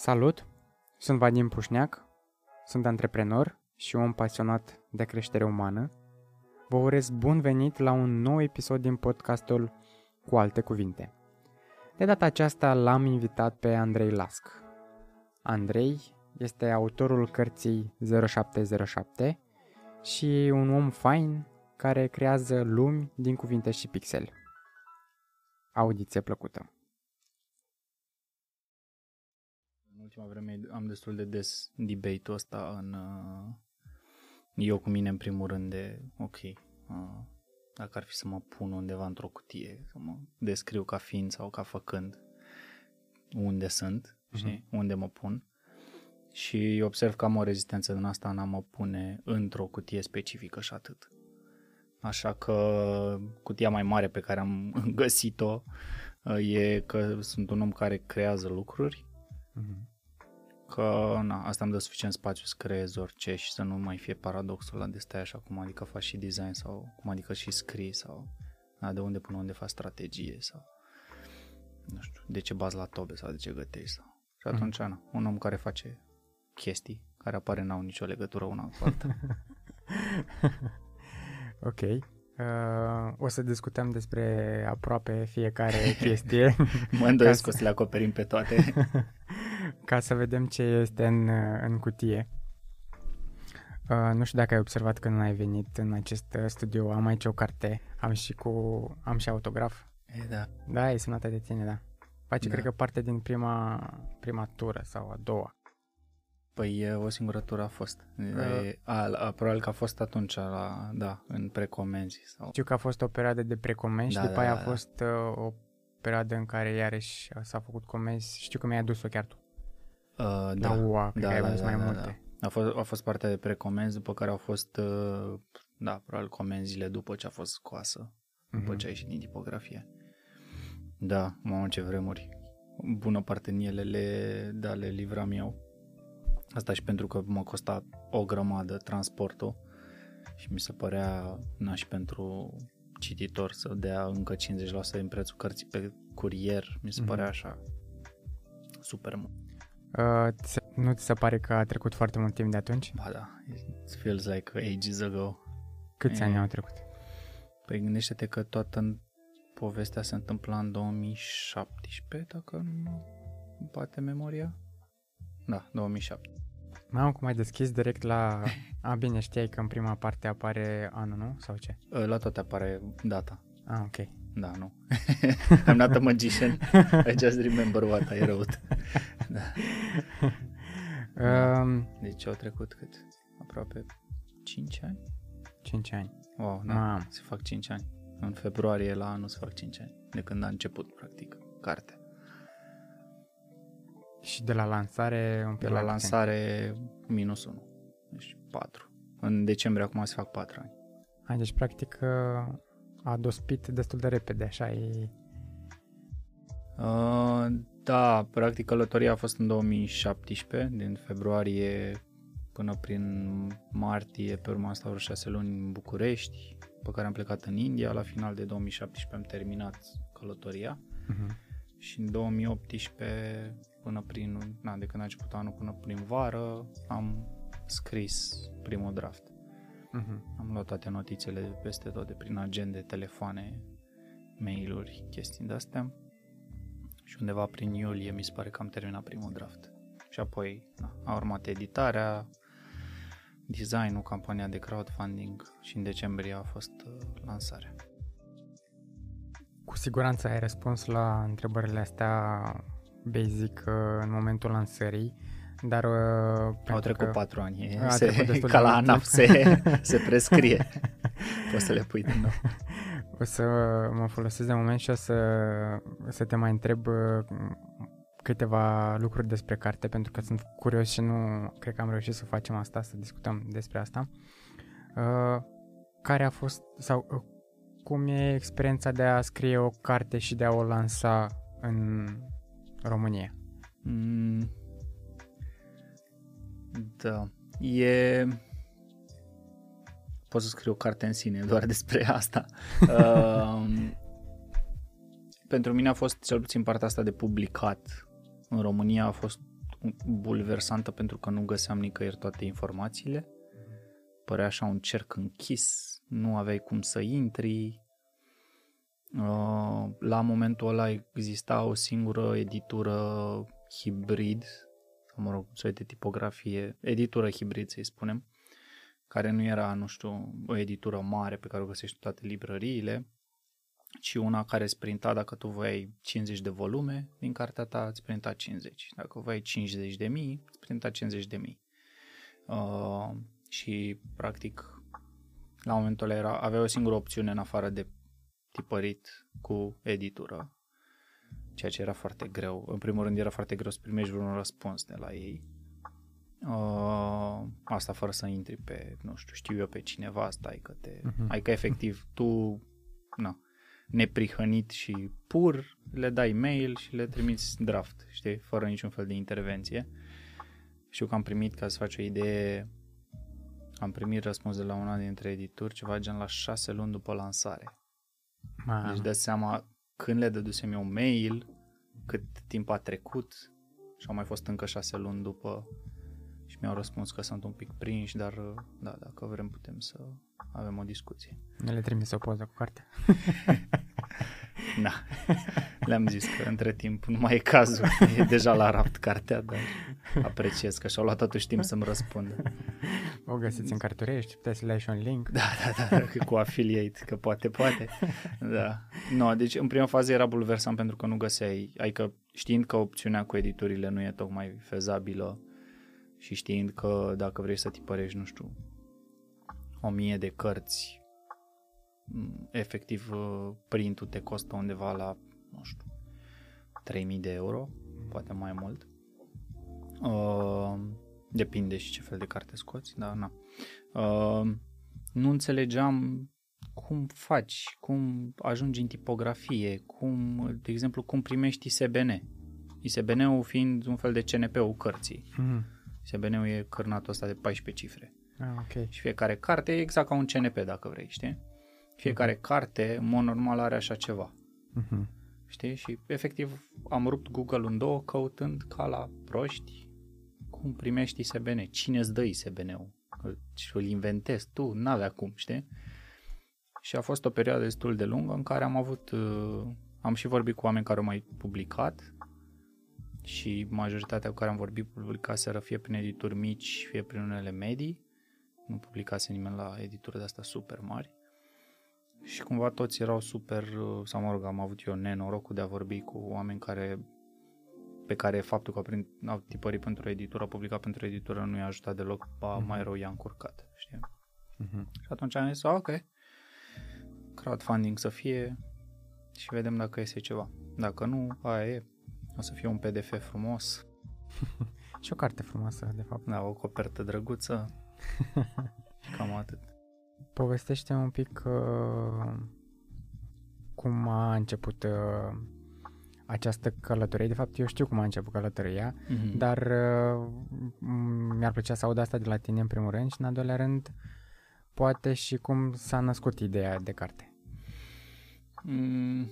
Salut! Sunt Vadim Pușneac, sunt antreprenor și om pasionat de creștere umană. Vă urez bun venit la un nou episod din podcastul Cu alte cuvinte. De data aceasta l-am invitat pe Andrei Lasc. Andrei este autorul cărții 0707 și un om fain care creează lumi din cuvinte și pixeli. Audiție plăcută! Ultima vreme am destul de des debate-ul ăsta în... Uh, eu cu mine în primul rând de, ok, uh, dacă ar fi să mă pun undeva într-o cutie, să mă descriu ca fiind sau ca făcând unde sunt, uh-huh. știi, unde mă pun. Și observ că am o rezistență din asta în a mă pune într-o cutie specifică și atât. Așa că cutia mai mare pe care am găsit-o uh, e că sunt un om care creează lucruri, uh-huh. Că na, asta îmi dă suficient spațiu să creez orice și să nu mai fie paradoxul la de stai așa cum adică faci și design sau cum adică și scrii sau na, de unde până unde faci strategie sau nu știu, de ce bazi la tobe sau de ce gătești sau și atunci, uh-huh. na, un om care face chestii care apare n-au nicio legătură una cu alta. ok. Uh, o să discutăm despre aproape fiecare chestie. mă îndoiesc că o să le acoperim pe toate. ca să vedem ce este în, în cutie. Uh, nu știu dacă ai observat când ai venit în acest studio, am aici o carte, am și cu, am și autograf. E, da. Da, e semnată de tine, da. Face, da. cred că parte din prima, prima tură sau a doua. Păi o singură tură a fost. Uh. A, a, probabil că a fost atunci, la, da, în precomenzi. Sau... Știu că a fost o perioadă de precomenzi da, și după da, aia da, a fost da. o perioadă în care iarăși s-a făcut comenzi. Știu că mi-ai adus-o chiar tu. Uh, da, la UA, da, da, da, mai da, multe. Da. A fost, a fost partea de precomenzi, după care au fost, uh, da, probabil comenzile după ce a fost scoasă, uh-huh. după mhm. ce a ieșit din tipografie. Da, mamă ce vremuri. Bună parte din ele le, da, le livram eu Asta și pentru că mă costa o grămadă transportul și mi se părea, na, și pentru cititor să dea încă 50% din prețul cărții pe curier, mi se mm-hmm. părea așa super mult. Uh, nu ți se pare că a trecut foarte mult timp de atunci? Ba da, it feels like ages ago. Câți e, ani au trecut? Păi gândește-te că toată povestea se întâmpla în 2017, dacă nu bate memoria. Da, 2007. Mamă, cum ai deschis direct la... A, bine, știai că în prima parte apare anul, nu? Sau ce? Uh, la toate apare data. Ah, ok. Da, nu. I'm not a magician. I just remember what I wrote. da. Um, deci au trecut cât? Aproape 5 ani? 5 ani. Wow, da. Mam. Se fac 5 ani. În februarie la anul se fac 5 ani. De când a început, practic, cartea. Și de la lansare un pic De la lansare minus 1. Deci 4. În decembrie acum se fac 4 ani. Hai, deci practic a dospit destul de repede, așa e... Uh, da, practic călătoria a fost în 2017, din februarie până prin martie, pe urmă am stat vreo 6 luni în București, pe care am plecat în India, la final de 2017 am terminat călătoria uh-huh. și în 2018 până prin, na, de când a început anul până prin vară, am scris primul draft. Uh-huh. Am luat toate notițele peste tot, de prin agende, telefoane, mail-uri, chestii de-astea. Și undeva prin iulie mi se pare că am terminat primul draft. Și apoi na, a urmat editarea, design-ul, campania de crowdfunding și în decembrie a fost uh, lansarea. Cu siguranță ai răspuns la întrebările astea basic uh, în momentul lansării, dar... Uh, Au trecut că patru ani, se, trecut ca la ANAF se, se prescrie. Poți să le pui din nou. O să mă folosesc de moment și o să, să te mai întreb uh, câteva lucruri despre carte, pentru că sunt curios și nu cred că am reușit să facem asta, să discutăm despre asta. Uh, care a fost, sau uh, cum e experiența de a scrie o carte și de a o lansa în România? Mm, da. E... Pot să scriu o carte în sine doar despre asta. uh, pentru mine a fost, cel puțin partea asta de publicat în România a fost bulversantă pentru că nu găseam nicăieri toate informațiile. Părea așa un cerc închis, nu aveai cum să intri. Uh, la momentul ăla exista o singură editură hibrid, sau mă rog, soi de tipografie, editură hibrid să-i spunem, care nu era, nu știu, o editură mare pe care o găsești în toate librăriile, ci una care îți printa, dacă tu voiai 50 de volume, din cartea ta îți printa 50. Dacă voiai 50 de mii, îți printa 50 de mii. Uh, și, practic, la momentul ăla era, avea o singură opțiune în afară de tipărit cu editură, ceea ce era foarte greu. În primul rând era foarte greu să primești vreun răspuns de la ei. Uh, asta fără să intri pe, nu știu, știu eu pe cineva, stai că te... Uh-huh. Ai că efectiv tu, na, neprihănit și pur, le dai mail și le trimiți draft, știi, fără niciun fel de intervenție. Știu că am primit, ca să faci o idee, am primit răspuns de la una dintre edituri, ceva gen la șase luni după lansare. Man. Deci dă seama când le dădusem eu mail, cât timp a trecut și au mai fost încă șase luni după și mi-au răspuns că sunt un pic prinși, dar da, dacă vrem putem să avem o discuție. Ne le trimis o poză cu cartea. da, le-am zis că între timp nu mai e cazul, e deja la rapt cartea, dar apreciez că și-au luat totuși timp să-mi răspundă. O găsiți în carturești, puteți să le ai și un link. Da, da, da, da cu affiliate, că poate, poate. Da. No, deci în prima fază era bulversant pentru că nu găseai, adică știind că opțiunea cu editurile nu e tocmai fezabilă și știind că dacă vrei să tipărești, nu știu, o mie de cărți, efectiv uh, printul te costă undeva la, nu știu, 3000 de euro, poate mai mult. Uh, depinde și ce fel de carte scoți, dar na. Uh, nu înțelegeam cum faci, cum ajungi în tipografie, cum, de exemplu, cum primești ISBN. ISBN-ul fiind un fel de CNP-ul cărții. Mm-hmm. ISBN-ul e cărnatul ăsta de 14 cifre. Ah, okay. Și fiecare carte e exact ca un CNP, dacă vrei, știi? Fiecare uh-huh. carte, în mod normal, are așa ceva. Uh-huh. Știi? Și efectiv am rupt Google în două căutând ca la proști cum primești ISBN, cine îți dă ISBN-ul și îl inventezi tu, n-avea cum, știi? Și a fost o perioadă destul de lungă în care am avut, uh, am și vorbit cu oameni care au mai publicat și majoritatea cu care am vorbit publicaseră fie prin edituri mici, fie prin unele medii nu publicase nimeni la editură de astea super mari. Și cumva toți erau super, sau mă rog, am avut eu nenorocul de a vorbi cu oameni care pe care faptul că prin, au tipărit pentru o editură, au publicat pentru o editură nu i-a ajutat deloc, ba mm-hmm. mai rău i-a încurcat, știi? Mm-hmm. Și atunci am zis, ok, crowdfunding să fie și vedem dacă iese ceva. Dacă nu, aia e, o să fie un PDF frumos. și o carte frumoasă, de fapt. Da, o copertă drăguță, Cam atât. Povestește un pic uh, cum a început uh, această călătorie. De fapt, eu știu cum a început călătoria, mm-hmm. dar uh, mi-ar plăcea să aud asta de la tine în primul rând și în al doilea rând poate și cum s-a născut ideea de carte. Mm.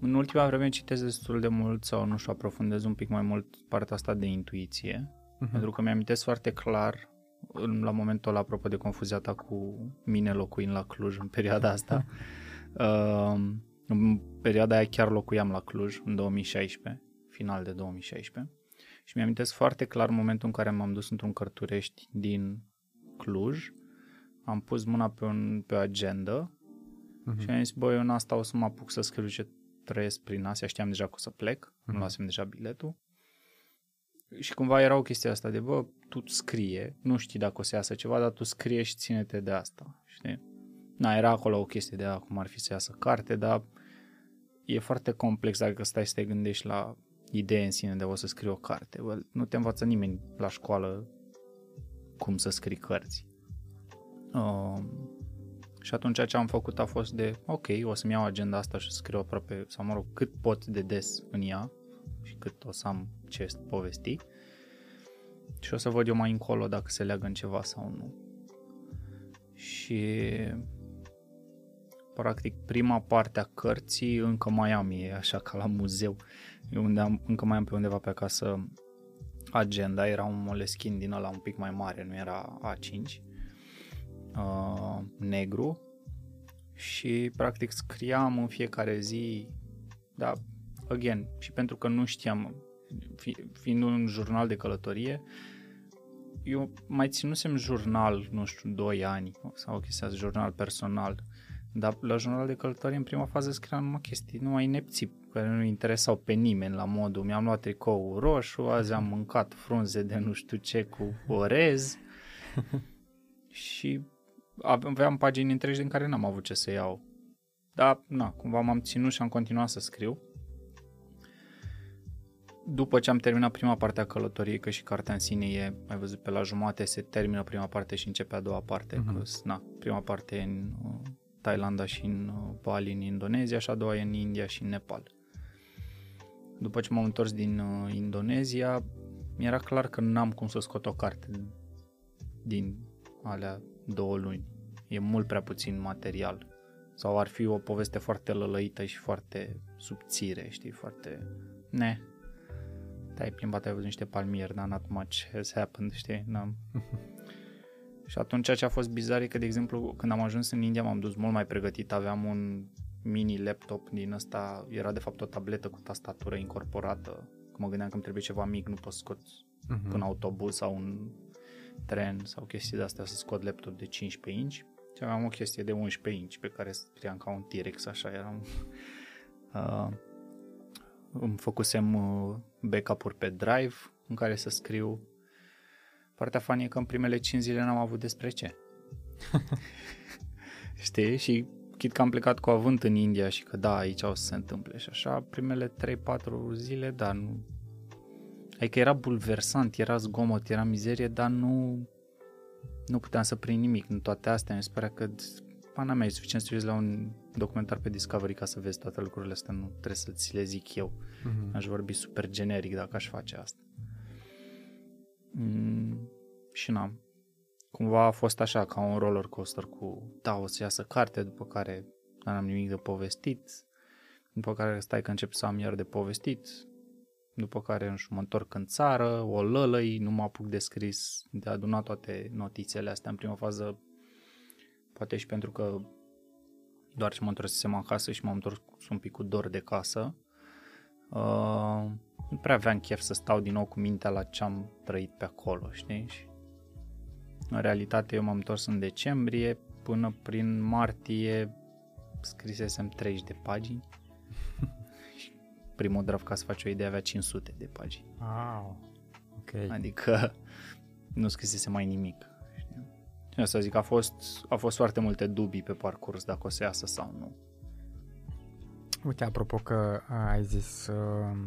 În ultima vreme citesc destul de mult sau nu știu, aprofundez un pic mai mult partea asta de intuiție uh-huh. pentru că mi-am foarte clar la momentul ăla, apropo de confuzia ta cu mine locuind la Cluj în perioada asta. uh, în perioada aia chiar locuiam la Cluj, în 2016, final de 2016. Și mi-am foarte clar momentul în care m-am dus într-un cărturești din Cluj, am pus mâna pe, un, pe o agenda uh-huh. și am zis, băi, eu în asta o să mă apuc să scriu ce trăiesc prin Asia, știam deja că o să plec, uh-huh. îmi luasem deja biletul și cumva era o chestie asta de, bă, tu scrie, nu știi dacă o să iasă ceva, dar tu scrie și ține-te de asta, știi? Na, era acolo o chestie de cum ar fi să iasă carte, dar e foarte complex dacă stai să te gândești la idee în sine de o să scrii o carte. Bă, nu te învață nimeni la școală cum să scrii cărți. Um, și atunci ce am făcut a fost de, ok, o să-mi iau agenda asta și scriu aproape, sau mă rog, cât pot de des în ea, și cât o să am ce povesti și o să văd eu mai încolo dacă se leagă în ceva sau nu. Și practic prima parte a cărții încă mai am, e așa ca la muzeu, e unde am, încă mai am pe undeva pe acasă agenda, era un moleschin din ăla un pic mai mare, nu era A5, uh, negru și practic scriam în fiecare zi, da, again, și pentru că nu știam, fi, fiind un jurnal de călătorie, eu mai ținusem jurnal, nu știu, 2 ani sau o chestie, jurnal personal, dar la jurnal de călătorie în prima fază scriam numai chestii, numai inepții care nu interesau pe nimeni la modul, mi-am luat tricou roșu, azi am mâncat frunze de nu știu ce cu orez. Și aveam pagini întregi din care n-am avut ce să iau. Dar, na, cumva m-am ținut și am continuat să scriu. După ce am terminat prima parte a călătoriei, că și cartea în sine e, mai văzut, pe la jumate se termină prima parte și începe a doua parte, uh-huh. că, na, prima parte e în uh, Thailanda și în uh, Bali, în Indonezia, și a doua e în India și în Nepal. După ce m-am întors din uh, Indonezia, mi-era clar că n-am cum să scot o carte din alea două luni. E mult prea puțin material. Sau ar fi o poveste foarte lălăită și foarte subțire, știi, foarte... Ne. Te-ai plimbat, ai văzut niște palmieri, dar not much has happened, știi, n-am... și atunci ce a fost bizar e că, de exemplu, când am ajuns în India m-am dus mult mai pregătit, aveam un mini laptop din ăsta, era de fapt o tabletă cu tastatură incorporată, că mă gândeam că îmi trebuie ceva mic, nu pot scot uh-huh. în autobuz sau un tren sau chestii de astea să scot laptop de 15 inch și aveam o chestie de 11 inch pe care scriam ca un T-Rex, așa eram. Uh, îmi făcusem uh, backup-uri pe Drive în care să scriu. Partea funny e că în primele 5 zile n-am avut despre ce. Știi? Și chit că am plecat cu avânt în India și că da, aici o să se întâmple și așa, primele 3-4 zile, da, nu... Adică era bulversant, era zgomot, era mizerie, dar nu, nu puteam să prind nimic în toate astea. Mi se părea că pana mea e suficient să la un documentar pe Discovery ca să vezi toate lucrurile astea, nu trebuie să ți le zic eu. Mm-hmm. Aș vorbi super generic dacă aș face asta. Mm, și n-am. Cumva a fost așa, ca un roller coaster cu, da, o să iasă carte, după care nu am nimic de povestit, după care stai că încep să am iar de povestit, după care mă întorc în țară, o lălăi, nu mă apuc de scris, de adunat toate notițele astea în prima fază, poate și pentru că doar ce mă întorsesem acasă și m-am întors un pic cu dor de casă. Uh, nu prea aveam chef să stau din nou cu mintea la ce am trăit pe acolo, știi? Și în realitate eu m-am întors în decembrie, până prin martie scrisesem 30 de pagini primul draft, ca să faci o idee, avea 500 de pagini. Wow, ok. Adică nu scrisese mai nimic. Și asta zic, a fost, a fost foarte multe dubii pe parcurs dacă o să iasă sau nu. Uite, apropo că ai zis uh,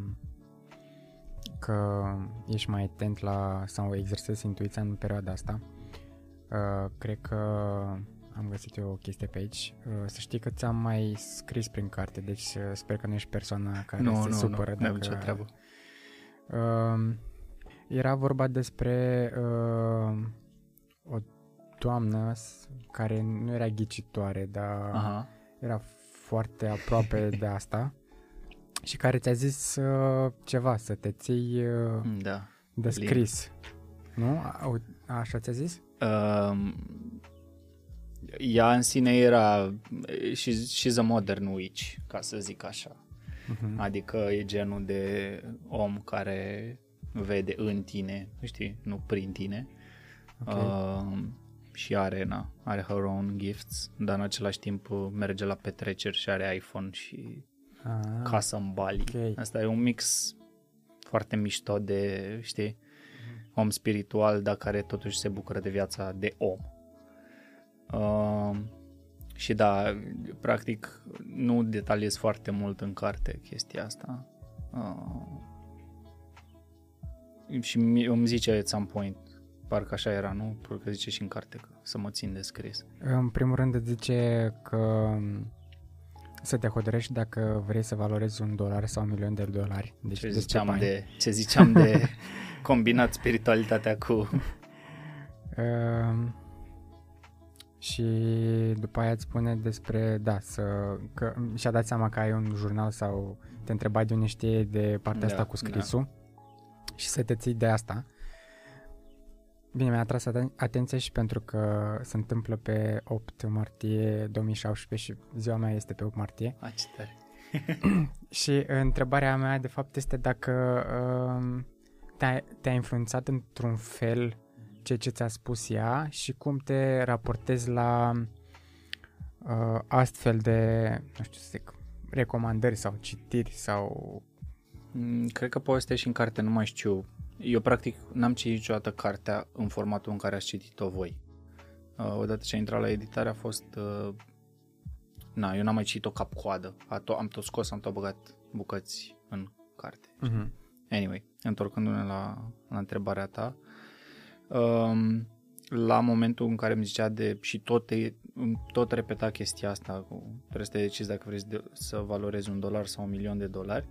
că ești mai atent la sau exersezi intuiția în perioada asta, uh, cred că am găsit eu o chestie pe aici. Uh, să știi că ți-am mai scris prin carte, deci uh, sper că nu ești persoana care nu, se nu, supără. Nu, dacă... nu, treabă. Uh, era vorba despre uh, o doamnă care nu era ghicitoare, dar Aha. era foarte aproape de asta și care ți-a zis uh, ceva, să te ții uh, da, de scris. Nu? A, așa ți-a zis? Uh, ea în sine era și she's a modern witch, ca să zic așa. Uh-huh. Adică e genul de om care vede în tine, știi, nu prin tine. Okay. Uh, și are, na, are her own gifts, dar în același timp merge la petreceri și are iPhone și ah, casă în Bali. Okay. Asta e un mix foarte mișto de, știi, mhm. om spiritual, dar care totuși se bucură de viața de om. Uh, și da, practic nu detaliez foarte mult în carte chestia asta. Uh, și îmi zice at some point, parcă așa era, nu? Pentru că zice și în carte că să mă țin de scris. În primul rând îți zice că să te hotărăști dacă vrei să valorezi un dolar sau un milion de dolari. Deci ce, ziceam de, ce ziceam de combinat spiritualitatea cu... Uh, Și după aia îți spune despre, da, să, că și-a dat seama că ai un jurnal sau te întreba de unde știe de partea Da, asta cu scrisul și să te ții de asta. Bine, mi-a atras aten- atenția și pentru că se întâmplă pe 8 martie 2017 și ziua mea este pe 8 martie. A, ce tare. Și întrebarea mea, de fapt, este dacă um, te-a, te-a influențat într-un fel ceea ce ți-a spus ea și cum te raportezi la uh, astfel de, nu știu să zic, recomandări sau citiri sau... Mm, Cred că povestea e și în carte, nu mai știu. Eu practic n-am citit niciodată cartea în formatul în care ați citit-o voi. Uh, Odată ce am intrat la editare a fost... uh, Na, eu n-am mai citit-o cap-coadă. A to- Am tot scos, am tot băgat bucăți în carte. Uh-huh. Anyway, întorcându-ne la, la întrebarea ta, um, la momentul în care mi zicea de și tot, te, tot repeta chestia asta, cu, trebuie să te decizi dacă vrei să de, să valorezi un dolar sau un milion de dolari,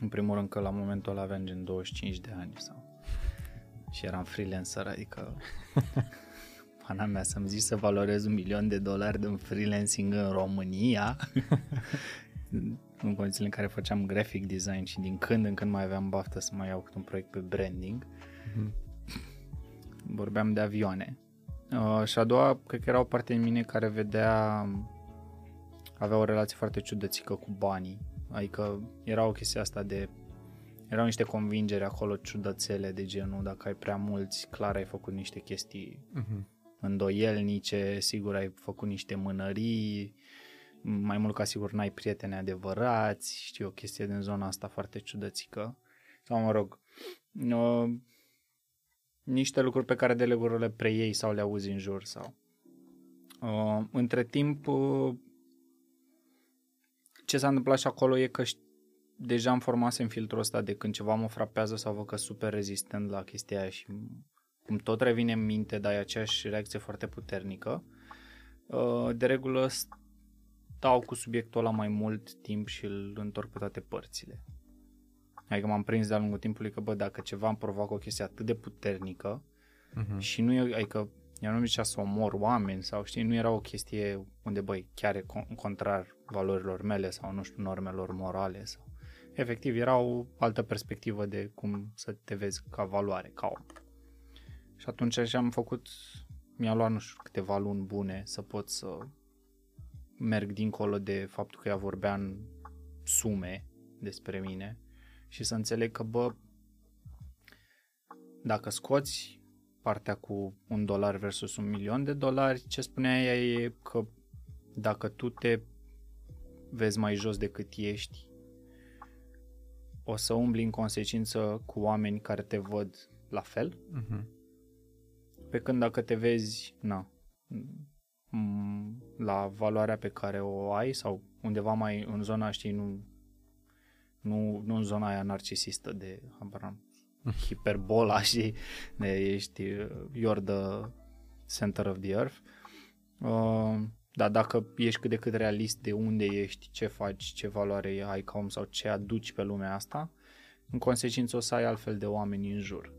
în primul rând că la momentul ăla aveam gen 25 de ani sau și eram freelancer, adică pana mea să-mi zici să valorez un milion de dolari din freelancing în România în condițiile în care făceam graphic design și din când în când mai aveam baftă să mai iau câte un proiect pe branding, Mhm. Vorbeam de avioane. Uh, și a doua, cred că era o parte din mine care vedea, avea o relație foarte ciudățică cu banii. Adică era o chestie asta de, erau niște convingeri acolo ciudățele de genul, dacă ai prea mulți, clar ai făcut niște chestii Uh-huh. îndoielnice, sigur ai făcut niște mânării, mai mult ca sigur n-ai prieteni adevărați, știi, o chestie din zona asta foarte ciudățică. Sau mă rog, uh, niște lucruri pe care de legură le preiei sau le auzi în jur sau... Uh, între timp, uh, ce s-a întâmplat și acolo e că ș- deja am formasem filtrul ăsta de când ceva mă frapează sau văd că super rezistent la chestia aia și cum tot revine în minte, dar e aceeași reacție foarte puternică, uh, de regulă stau cu subiectul ăla mai mult timp și îl întorc pe toate părțile. Adică m-am prins de-a lungul timpului că, bă, dacă ceva îmi provoacă o chestie atât de puternică Uh-huh. și nu e, adică eu nu zicea să omor oameni sau știi, nu era o chestie unde, băi, chiar e con- contrar valorilor mele sau, nu știu, normelor morale sau... Efectiv, era o altă perspectivă de cum să te vezi ca valoare, ca om. Și atunci așa am făcut, mi-a luat, nu știu, câteva luni bune să pot să merg dincolo de faptul că ea vorbea în sume despre mine și să înțeleg că, bă, dacă scoți partea cu un dolar versus un milion de dolari, ce spunea ea e că dacă tu te vezi mai jos decât ești, o să umbli în consecință cu oameni care te văd la fel, Uh-huh. pe când dacă te vezi, na, m- la valoarea pe care o ai sau undeva mai în zona, știi, nu, nu, nu în zona aia narcisistă de, habar n-am, hiperbola și de ești, uh, you're the center of the earth. Uh, dar dacă ești cât de cât realist de unde ești, ce faci, ce valoare ai ca om sau ce aduci pe lumea asta, în consecință o să ai altfel de oameni în jur.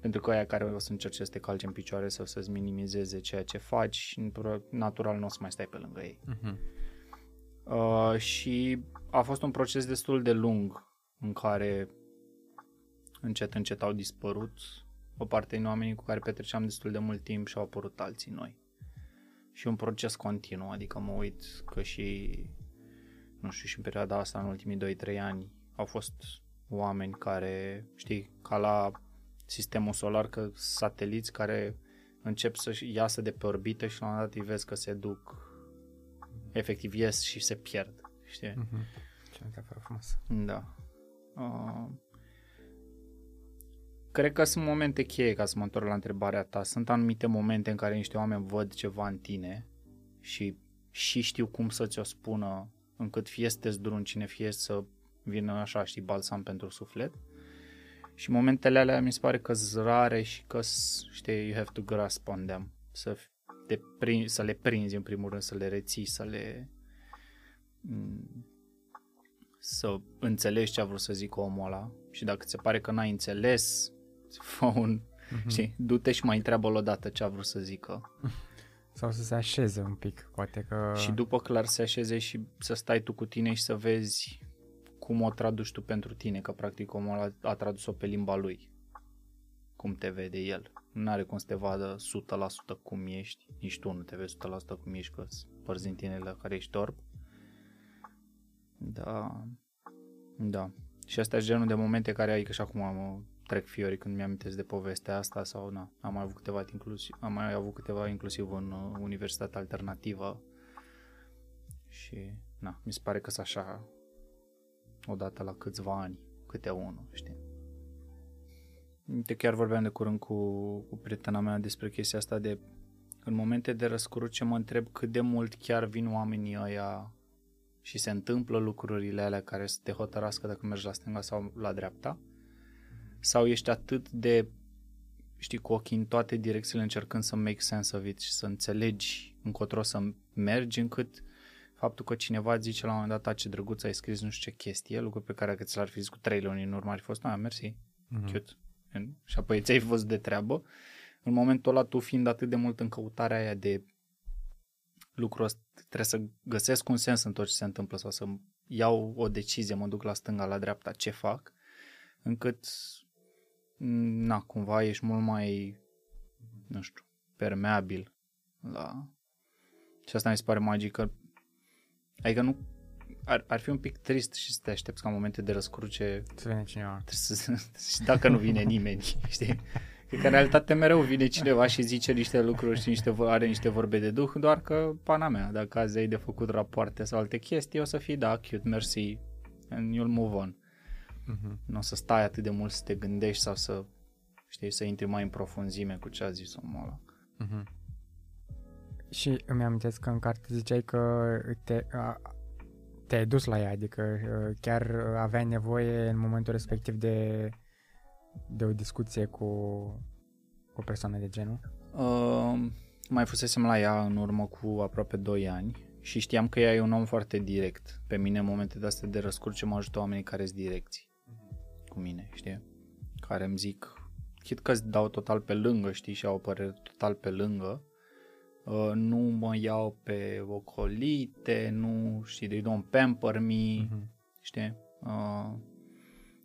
Pentru că aia care o să încerce să te calce în picioare sau să-ți minimizeze ceea ce faci și natural nu o să mai stai pe lângă ei. Uh-huh. Uh, și a fost un proces destul de lung în care încet, încet au dispărut o parte din oamenii cu care petreceam destul de mult timp și au apărut alții noi. Și un proces continuu, adică mă uit că și, nu știu, și în perioada asta, în ultimii 2-3 ani, au fost oameni care, știi, ca la sistemul solar, că sateliți care încep să iasă de pe orbită și la un moment dat îi vezi că se duc, efectiv ies și se pierd, știi? Uh-huh. Ce metaforă frumoasă. Da. Uh, cred că sunt momente cheie, ca să mă întorc la întrebarea ta. Sunt anumite momente în care niște oameni văd ceva în tine și și știu cum să ți-o spună încât fie să te zdruncine, fie să vină așa, știi, balsam pentru suflet. Și momentele alea mi se pare că sunt rare și că, știi, you have to grasp on them. Să, te prin, să le prinzi în primul rând, să le reții, să le mm, să înțelegi ce a vrut să zică omul ăla și dacă ți se pare că n-ai înțeles, fă un, Mhm. știi, du-te și mai întreabă-l odată ce a vrut să zică. Sau să se așeze un pic, poate că... Și după clar se așeze și să stai tu cu tine și să vezi cum o traduci tu pentru tine, că practic omul a, a tradus-o pe limba lui. Cum te vede el. Nu are cum să te vadă 100% cum ești, nici tu nu te vezi 100% cum ești, că părți din tine la care ești orb. Da, da. Și asta e genul de momente care ai, că și acum am, trec fiori când mi-am de povestea asta sau na, am mai avut câteva inclusiv, am mai avut câteva inclusiv în uh, universitatea alternativă și na, mi se pare că sunt așa odată la câțiva ani, câte unul, știi. De chiar vorbeam de curând cu, cu prietena mea despre chestia asta de în momente de răscruce mă întreb cât de mult chiar vin oamenii ăia și se întâmplă lucrurile alea care să te hotărască dacă mergi la stânga sau la dreapta sau ești atât de știi, cu ochii în toate direcțiile încercând să make sense of it și să înțelegi încotro să mergi încât faptul că cineva zice la un moment dat ce drăguț ai scris nu știu ce chestie, lucru pe care că ți l-ar fi zis cu trei luni în urmă ar fi fost, ah, mersi, mm-hmm. cute. Și apoi ți-ai fost de treabă. În momentul ăla tu fiind atât de mult în căutarea aia de lucrul ăsta, trebuie să găsesc un sens în tot ce se întâmplă sau să iau o decizie, mă duc la stânga, la dreapta, ce fac, încât na, cumva ești mult mai, nu știu, permeabil la... Și asta mi se pare magică. Adică nu, ar, ar fi un pic trist și să te aștepți ca în momente de răscruce să vină cineva. Să, și dacă nu vine nimeni, știi? Cred că în realitate mereu vine cineva și zice niște lucruri și niște, are niște vorbe de duh, doar că pana mea, dacă azi ai de făcut rapoarte sau alte chestii, o să fii, da, cute, mersi, and you'll move on. Uh-huh. Nu o să stai atât de mult să te gândești sau să, știi, să intri mai în profunzime cu ce a zis omul ăla. Uh-huh. Și îmi amintesc că în carte ziceai că te, a, te-ai dus la ea, adică chiar aveai nevoie în momentul respectiv de, de o discuție cu, cu o persoană de genul? Uh, mai fusesem la ea în urmă cu aproape 2 ani și știam că ea e un om foarte direct. Pe mine în momente de astea de răscurce mă ajută oamenii care sunt direcții cu mine, știi? Care îmi zic, chit că îți dau total pe lângă, știi, și au o părere total pe lângă, uh, nu mă iau pe ocolite, nu, știi, they don't pamper me, uh-huh. știi? Uh,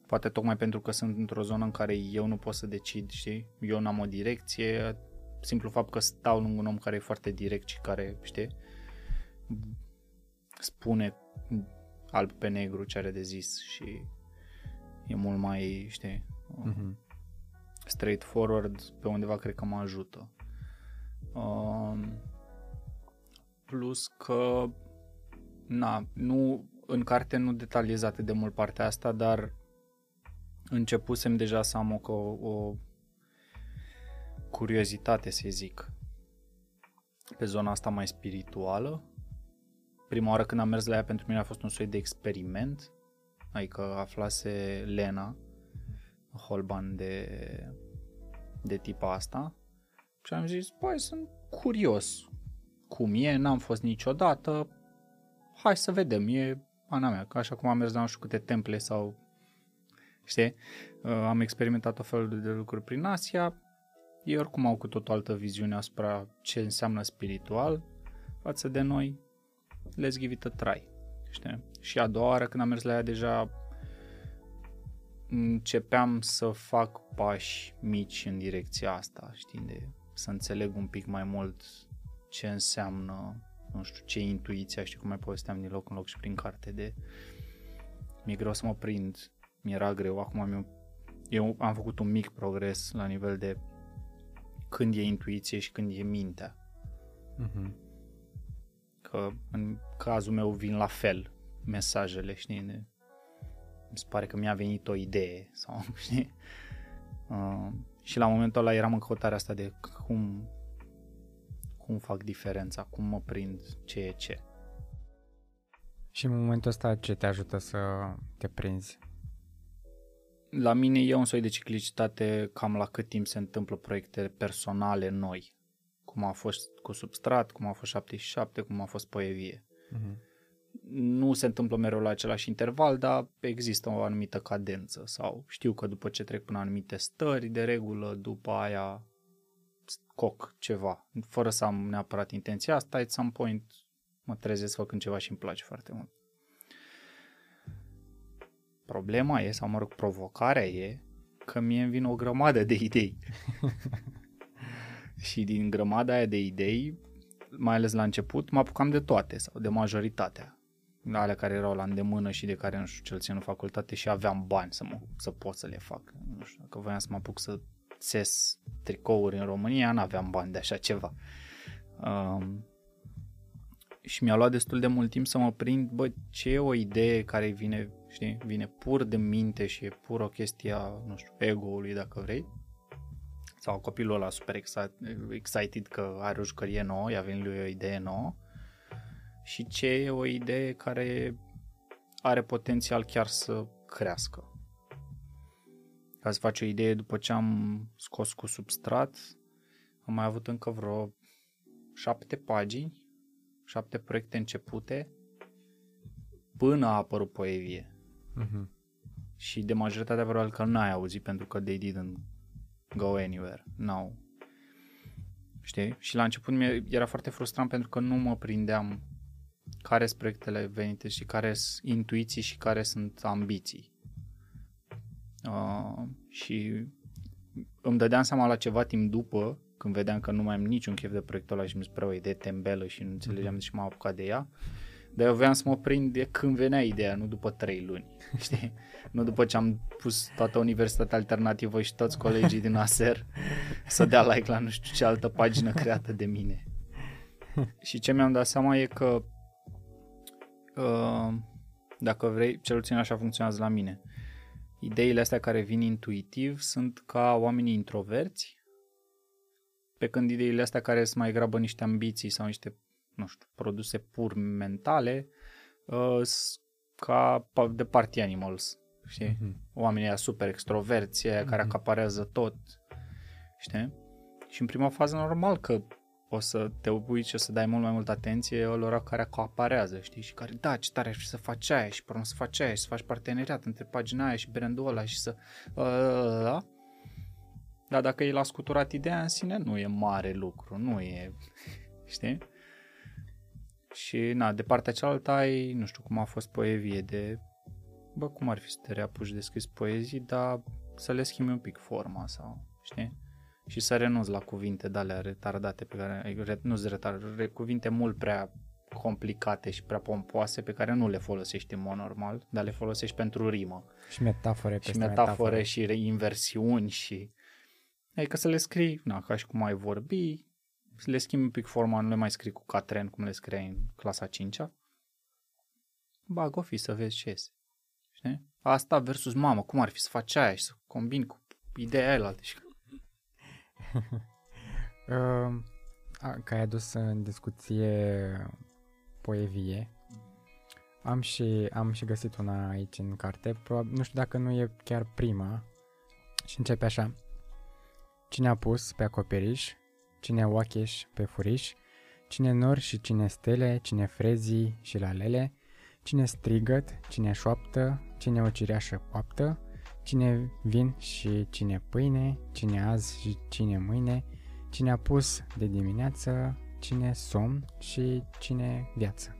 poate tocmai pentru că sunt într-o zonă în care eu nu pot să decid, știi? Eu n-am o direcție, simplu fapt că stau lângă un om care e foarte direct și care, știi, spune alb pe negru ce are de zis și e mult mai, știi, uh-huh. straightforward, pe undeva cred că mă ajută. Uh, plus că, na, nu, în carte nu detaliez atât de mult partea asta, dar începusem deja să am o, o curiozitate, să zic, pe zona asta mai spirituală. Prima oară când am mers la ea pentru mine a fost un soi de experiment adică aflase Lena Holban de, de tipa asta și am zis, băi, sunt curios cum e, n-am fost niciodată, hai să vedem, e ana mea, că așa cum am mers la nu știu câte temple sau, știi, uh, am experimentat o fel de lucruri prin Asia, ei oricum au cu tot o altă viziune asupra ce înseamnă spiritual față de noi, let's give it a try știi? Și a doua oară când am mers la ea deja începeam să fac pași mici în direcția asta, știi, de să înțeleg un pic mai mult ce înseamnă, nu știu, ce intuiția, știi cum mai povesteam din loc în loc și prin carte de mi-e greu să mă prind, mi-era greu, acum am, eu am făcut un mic progres la nivel de când e intuiție și când e mintea. Uh-huh că în cazul meu vin la fel mesajele, știi? De, mi se pare că mi-a venit o idee sau, știi? Uh, și la momentul ăla eram în căutarea asta de cum, cum fac diferența, cum mă prind ce e ce. Și în momentul ăsta ce te ajută să te prinzi? La mine e un soi de ciclicitate cam la cât timp se întâmplă proiecte personale noi cum a fost cu substrat, cum a fost 77, cum a fost poevie. Uh-huh. Nu se întâmplă mereu la același interval, dar există o anumită cadență sau știu că după ce trec până anumite stări, de regulă după aia coc ceva, fără să am neapărat intenția asta, at some point mă trezesc făcând ceva și îmi place foarte mult. Problema e, sau mă rog, provocarea e că mie îmi vin o grămadă de idei. și din grămada aia de idei, mai ales la început, mă apucam de toate sau de majoritatea. Ale care erau la îndemână și de care, nu știu, cel țin în facultate și aveam bani să, mă, să pot să le fac. Nu știu, dacă voiam să mă apuc să țes tricouri în România, n-aveam bani de așa ceva. Um, și mi-a luat destul de mult timp să mă prind, bă, ce e o idee care vine, știi, vine pur de minte și e pur o chestie a, nu știu, ego-ului, dacă vrei. Sau copilul ăla super excited că are o jucărie nouă, i-a venit lui o idee nouă. Și ce e o idee care are potențial chiar să crească. Ca să faci o idee, după ce am scos cu substrat, am mai avut încă vreo șapte pagini șapte proiecte începute până a apărut Poevie. Uh-huh. Și de majoritatea probabil că n-ai auzit pentru că they didn't go anywhere. No. Știi? Și la început era foarte frustrant pentru că nu mă prindeam care sunt proiectele venite și care sunt intuiții și care sunt ambiții. Uh, și îmi dădeam seama la ceva timp după când vedeam că nu mai am niciun chef de proiectul ăla și mi se părea o idee tembelă și nu înțelegeam mm-hmm. și m-am apucat de ea, dar eu voiam să mă prind de când venea ideea, nu după trei luni, știi? Nu după ce am pus toată universitatea alternativă și toți colegii din ASER să dea like la nu știu ce altă pagină creată de mine. și ce mi-am dat seama e că uh, dacă vrei, cel puțin așa funcționează la mine. Ideile astea care vin intuitiv sunt ca oamenii introverți pe când ideile astea care sunt mai grabă niște ambiții sau niște, nu știu, produse pur mentale, uh, ca de party animals, știi? Mm-hmm. Oamenii aia super extroverți, aia mm-hmm. care acaparează tot, știi? Și în prima fază normal că o să te uiți și o să dai mult mai multă atenție lor care acaparează, știi? Și care, da, ce tare și să faci aia și până să faci aia și să faci parteneriat între pagina aia și brandul ăla și să... Uh, dar dacă el a scuturat ideea în sine, nu e mare lucru, nu e, știi? Și, na, de partea cealaltă ai, nu știu cum a fost poezie de, bă, cum ar fi să te reapuci de scris poezii, dar să le schimbi un pic forma sau, știi? Și să renunți la cuvinte de alea retardate pe care, nu retard, cuvinte mult prea complicate și prea pompoase pe care nu le folosești în mod normal, dar le folosești pentru rimă. Și metafore Și metafore, metafore și inversiuni și Adică să le scrii, na, ca și cum ai vorbi, să le schimbi un pic forma, nu le mai scrii cu catren cum le scriai în clasa 5-a. Bag o fi să vezi ce este. Știi? Asta versus mamă, cum ar fi să faci aia și să combini cu ideea aia altă. Și... uh, că ai adus în discuție poezie, am și, am și găsit una aici în carte, probabil, nu știu dacă nu e chiar prima, și începe așa. Cine a pus pe acoperiș, cine oacheș pe furiș, cine nor și cine stele, cine frezii și lalele, cine strigăt, cine șoaptă, cine o cireașă coaptă, cine vin și cine pâine, cine azi și cine mâine, cine a pus de dimineață, cine somn și cine viață.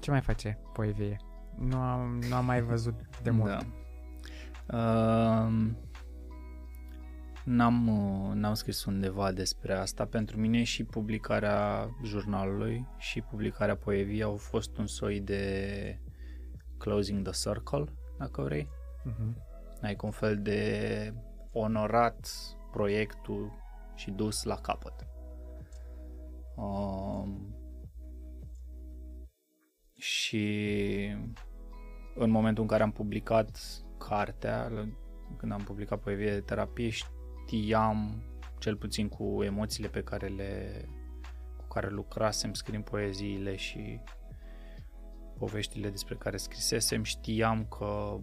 Ce mai face poezie? Nu am, nu am mai văzut de mult. Da. Uh, N-am, uh, n-am scris undeva despre asta. Pentru mine și publicarea jurnalului și publicarea poeviei au fost un soi de closing the circle, dacă vrei. Uh-huh. Ai un fel de onorat proiectul și dus la capăt. Um, și în momentul în care am publicat cartea, când am publicat poezie de terapie, știam, cel puțin cu emoțiile pe care le, cu care lucrasem scriind poeziile și poveștile despre care scrisesem, știam că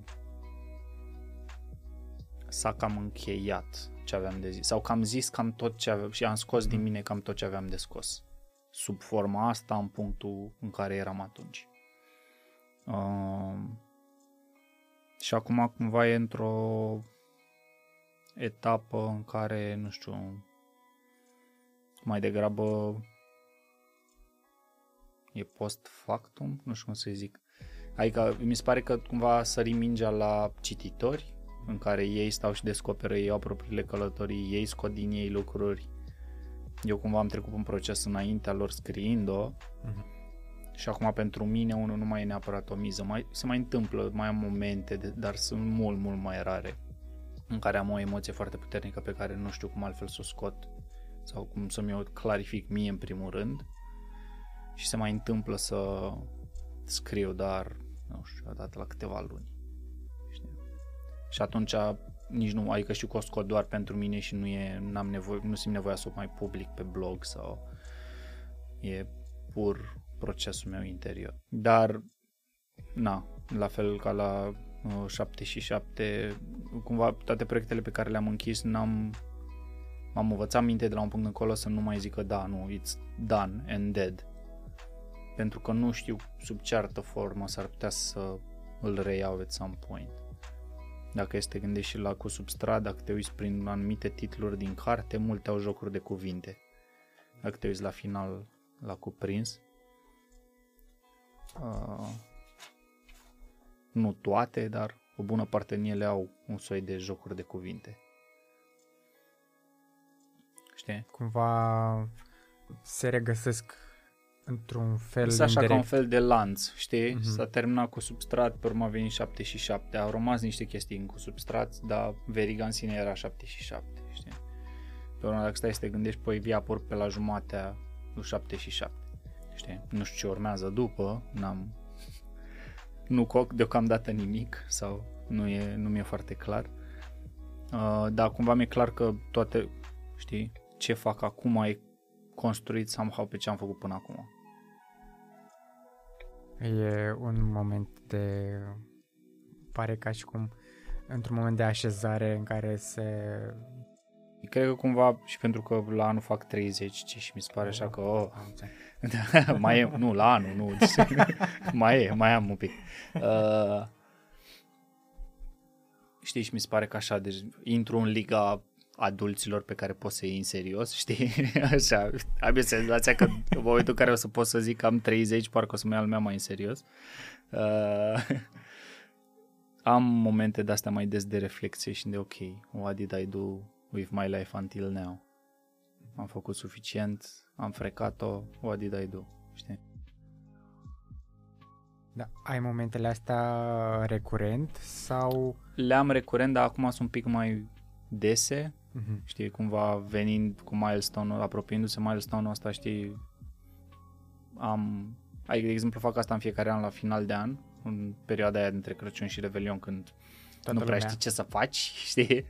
s-a cam încheiat ce aveam de zis. Sau că am zis cam tot ce aveam și am scos din mine cam tot ce aveam de scos. Sub forma asta, în punctul în care eram atunci. Uh, și acum cumva e într-o etapă în care, nu știu, mai degrabă e post factum, nu știu cum să zic. Adică mi se pare că cumva sări mingea la cititori, în care ei stau și descoperă, ei au propriile călătorii, ei scot din ei lucruri. Eu cumva am trecut un proces înaintea lor scriind-o Mhm. și acum pentru mine unul nu mai e neapărat o miză. Mai, se mai întâmplă, mai am momente, de, dar sunt mult, mult mai rare în care am o emoție foarte puternică pe care nu știu cum altfel să o scot sau cum să mi-o clarific mie în primul rând și se mai întâmplă să scriu, dar nu știu, odată la câteva luni. Știi? Și atunci nici nu, adică știu că o scot doar pentru mine și nu e, n-am nevoie, nu simt nevoia să o mai public pe blog sau e pur procesul meu interior. Dar, na, la fel ca la uh, 7 și 7, cumva toate proiectele pe care le-am închis n-am m-am învățat minte de la un punct încolo să nu mai zică da, nu, it's done and dead. Pentru că nu știu sub ce altă formă s-ar putea să îl reiau at some point. Dacă este gândești și la cu substrat, dacă te uiți prin anumite titluri din carte, multe au jocuri de cuvinte. Dacă te uiți la final, la cuprins, uh, nu toate, dar o bună parte din ele au un soi de jocuri de cuvinte. Știi? Cumva se regăsesc într-un fel Este așa ca un indirect. fel de lanț, știi? Mhm. S-a terminat cu substrat, pe urmă a venit 7 și 7. Au rămas niște chestii cu substrat, dar veriga în sine era 7 și 7, știi? Pe urmă, dacă stai să te gândești, păi via por pe la jumatea lui 7 și 7, știi? Nu știu ce urmează după, n-am... Nu coc deocamdată nimic sau nu, e, nu mi-e foarte clar. Uh, dar cumva mi-e clar că toate, știi, ce fac acum e construit somehow pe ce am făcut până acum. E un moment de... Pare ca și cum într-un moment de așezare în care se... Cred că cumva și pentru că la anul fac 30 ce și mi se pare așa că oh, Am înțeles. da, mai e, nu, la anul, nu, mai e, mai am un pic. Uh, știi, și mi se pare că așa, deci intru în liga adulților pe care poți să iei în serios, știi? Așa, am senzația că în momentul în care o să pot să zic că am 30, parcă o să mă iau lumea mai în serios. Uh, am momente de-astea mai des de reflexie și de ok, what did I do with my life until now? Am făcut suficient, am frecat-o, what did I do? Știi? Da, ai momentele astea recurent sau... Le-am recurent, dar acum sunt un pic mai dese, Mhm. știi, cumva venind cu milestone-ul, apropiindu-se milestone-ul ăsta, știi, am, ai, de exemplu, fac asta în fiecare an la final de an, în perioada aia dintre Crăciun și Revelion, când Toată nu prea lumea. știi ce să faci, știi?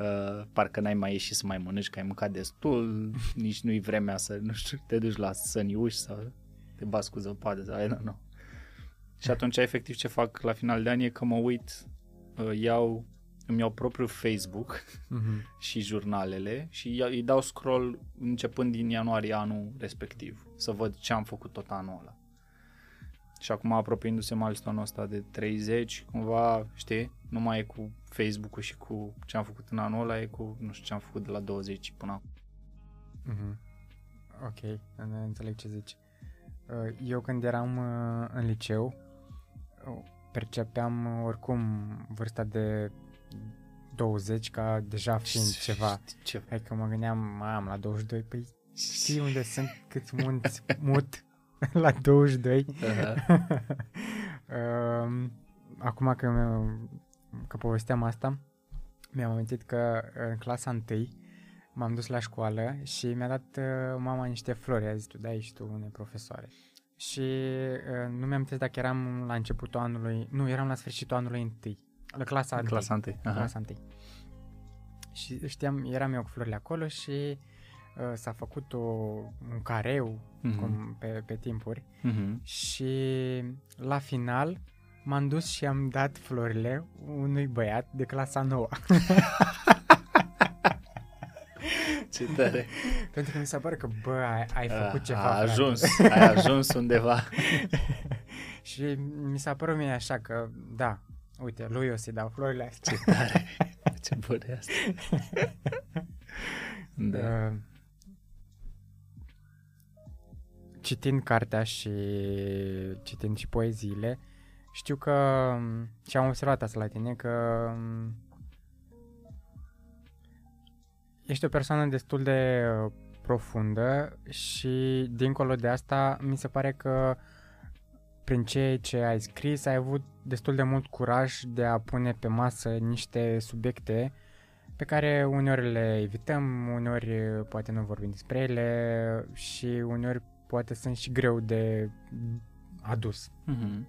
Uh, parcă n-ai mai ieșit să mai mănânci, că ai mâncat destul, nici nu-i vremea să, nu știu, te duci la săniuși sau te bați cu zăpadă sau, I don't know. Și atunci, efectiv, ce fac la final de an e că mă uit, uh, iau, îmi iau propriul Facebook Mhm. și jurnalele și ia- îi dau scroll începând din ianuarie anul respectiv, să văd ce am făcut tot anul ăla. Și acum apropiindu-se milestone-ul ăsta de 30, cumva, știi, nu mai e cu Facebook-ul și cu ce am făcut în anul ăla, e cu, nu știu, ce am făcut de la 20 până acum. Mhm. Ok, în- înțeleg ce zici. Uh, Eu când eram uh, în liceu, uh, percepeam uh, oricum vârsta de 20 ca deja fiind ceva. Ce? Hai că mă gândeam, mai am la 22, păi știi unde sunt câți munți mut la 22? Uh-huh. Um, Acum că, că povesteam asta, mi-am amintit că în clasa 1 m-am dus la școală și mi-a dat uh, mama niște flori, a zis tu dai și tu unei profesoare. Și uh, nu mi-am amintit dacă eram la începutul anului, nu, eram la sfârșitul anului întâi, la clasa întâi. Clasa 1. Aha. clasa 1. Și știam, eram eu cu florile acolo și uh, s-a făcut o, un careu Mhm. cum, pe, pe timpuri Mhm. și la final m-am dus și am dat florile unui băiat de clasa 9 Ce tare. pentru că mi se pare că bă, ai, ai făcut ceva a frate. ajuns, ai ajuns undeva. și mi s-a părut mie așa că da, uite, lui o să-i dau florile astea Ce tare. Ce bună e asta. Da. Uh, citind cartea și citind și poeziile, știu că și am observat asta la tine că ești o persoană destul de uh, profundă și dincolo de asta mi se pare că prin ceea ce ai scris ai avut destul de mult curaj de a pune pe masă niște subiecte pe care uneori le evităm, uneori poate nu vorbim despre ele și uneori poate sunt și greu de adus. Mm-hmm.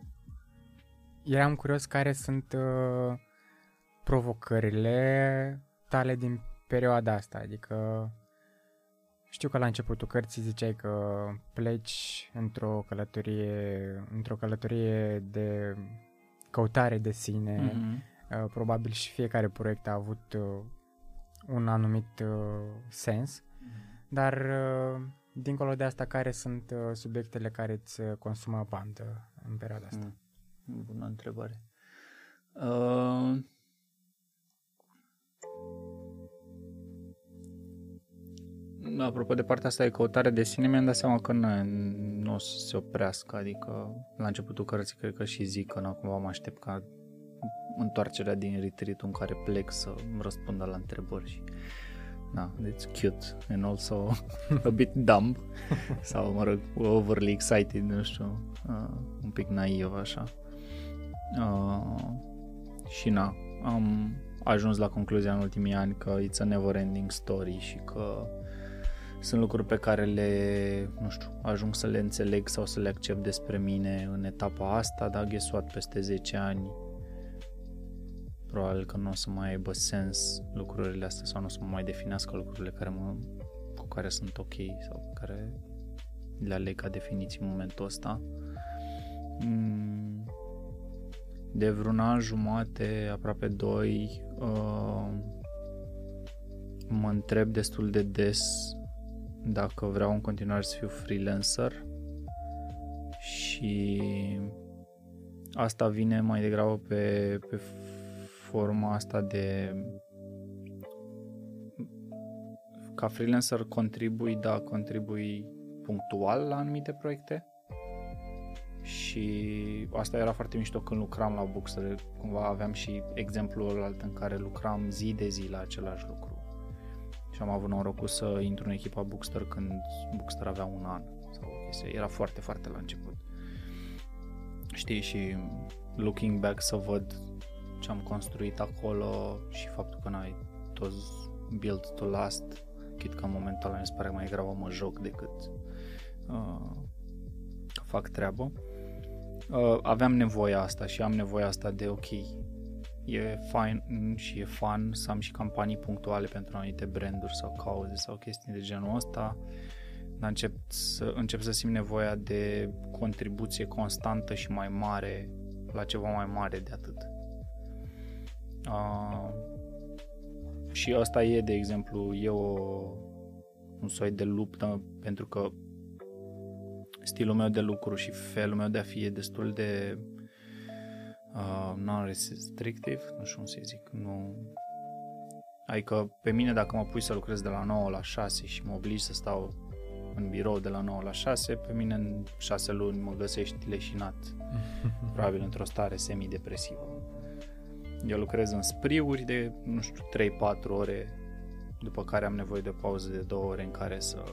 Eram curios care sunt uh, provocările tale din perioada asta, adică știu că la începutul cărții ziceai că pleci într-o călătorie, într-o călătorie de căutare de sine. Mm-hmm. Uh, probabil și fiecare proiect a avut uh, un anumit uh, sens, mm-hmm. dar uh, dincolo de asta, care sunt uh, subiectele care îți consumă bandă în perioada asta? Mm. Bună întrebare. Uh... Apropo de partea asta de căutare de sine, mi-am dat seama că nu, nu o să se oprească, adică la începutul cărții cred că și zic că nu cumva mă aștept ca întoarcerea din retreat în care plec să răspundă la întrebări și da, deci cute and also a bit dumb sau, mă rog, overly excited, nu știu, uh, un pic naiv așa. Uh, și na, am ajuns la concluzia în ultimii ani că it's a never ending story și că sunt lucruri pe care le, nu știu, ajung să le înțeleg sau să le accept despre mine în etapa asta, dar ghesuat peste 10 ani probabil că nu o să mai aibă sens lucrurile astea sau nu o să mă mai definească lucrurile care mă, cu care sunt ok sau care le aleg ca definiții în momentul ăsta. Mm, de vreun an jumate, aproape doi, uh, mă întreb destul de des dacă vreau în continuare să fiu freelancer și asta vine mai degrabă pe, pe forma asta de ca freelancer contribui, da, contribui punctual la anumite proiecte. Și asta era foarte mișto când lucram la Bookster, cumva aveam și exemplul alt în care lucram zi de zi la același lucru. Și am avut norocul să intru în echipa Bookster când Bookster avea un an sau o chestie, era foarte, foarte la început. Știi și looking back să văd ce am construit acolo și faptul că n-ai toți build to last, chit că în momentul ăla mi se pare mai greu mă joc decât uh, fac treabă. Uh, aveam nevoia asta și am nevoia asta de ok, e fain și e fun să am și campanii punctuale pentru anumite branduri sau cauze sau chestii de genul ăsta, dar încep să, încep să simt nevoia de contribuție constantă și mai mare la ceva mai mare de atât. Uh, și asta e, de exemplu, e o, un soi de luptă pentru că stilul meu de lucru și felul meu de a fi e destul de uh, non-restrictive, nu știu cum să zic, nu... Adică pe mine dacă mă pui să lucrez de la 9 la 6 și mă obligi să stau în birou de la 9 la 6, pe mine în 6 luni mă găsești leșinat, probabil într-o stare semidepresivă. Eu lucrez în spriuri de, nu știu, 3-4 ore, după care am nevoie de o pauză de 2 ore în care să,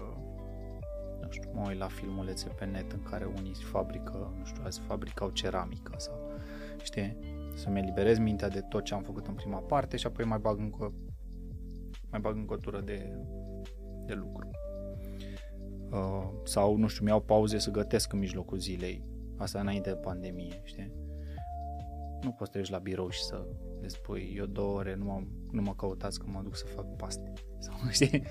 nu știu, mă uit la filmulețe pe net în care unii fabrică, nu știu, azi fabricau ceramică sau, știi, să-mi eliberez mintea de tot ce am făcut în prima parte și apoi mai bag încă, mai bag încă o tură de, de lucru. Uh, sau, nu știu, mi-au pauze să gătesc în mijlocul zilei. Asta înainte de pandemie, știi? Nu poți să la birou și să le spui eu două ore nu mă, nu mă căutați că mă duc să fac paste. Sau, știi?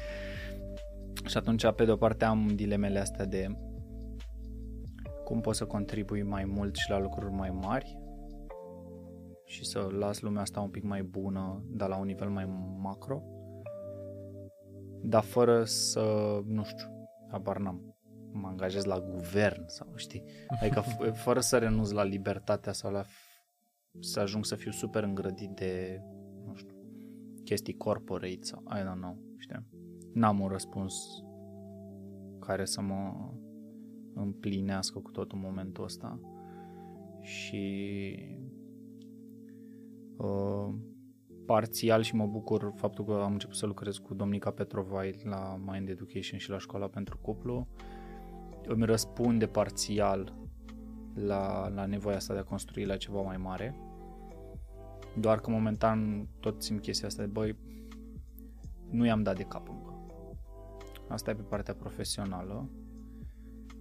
Și atunci, pe de-o parte, am dilemele astea de cum pot să contribui mai mult și la lucruri mai mari și să las lumea asta un pic mai bună, dar la un nivel mai macro, dar fără să, nu știu, abar n-am, mă angajez la guvern sau știi, adică f- fără să renunț la libertatea sau la să ajung să fiu super îngrădit de, nu știu, chestii corporate sau I don't know, știi? N-am un răspuns care să mă împlinească cu totul momentul ăsta. Și uh, parțial și mă bucur faptul că am început să lucrez cu Domnica Petrovai la Mind Education și la școala pentru cuplu. Îmi răspunde parțial la, la nevoia asta de a construi la ceva mai mare. Doar că momentan tot simt chestia asta de băi, nu i-am dat de cap încă. Asta e pe partea profesională.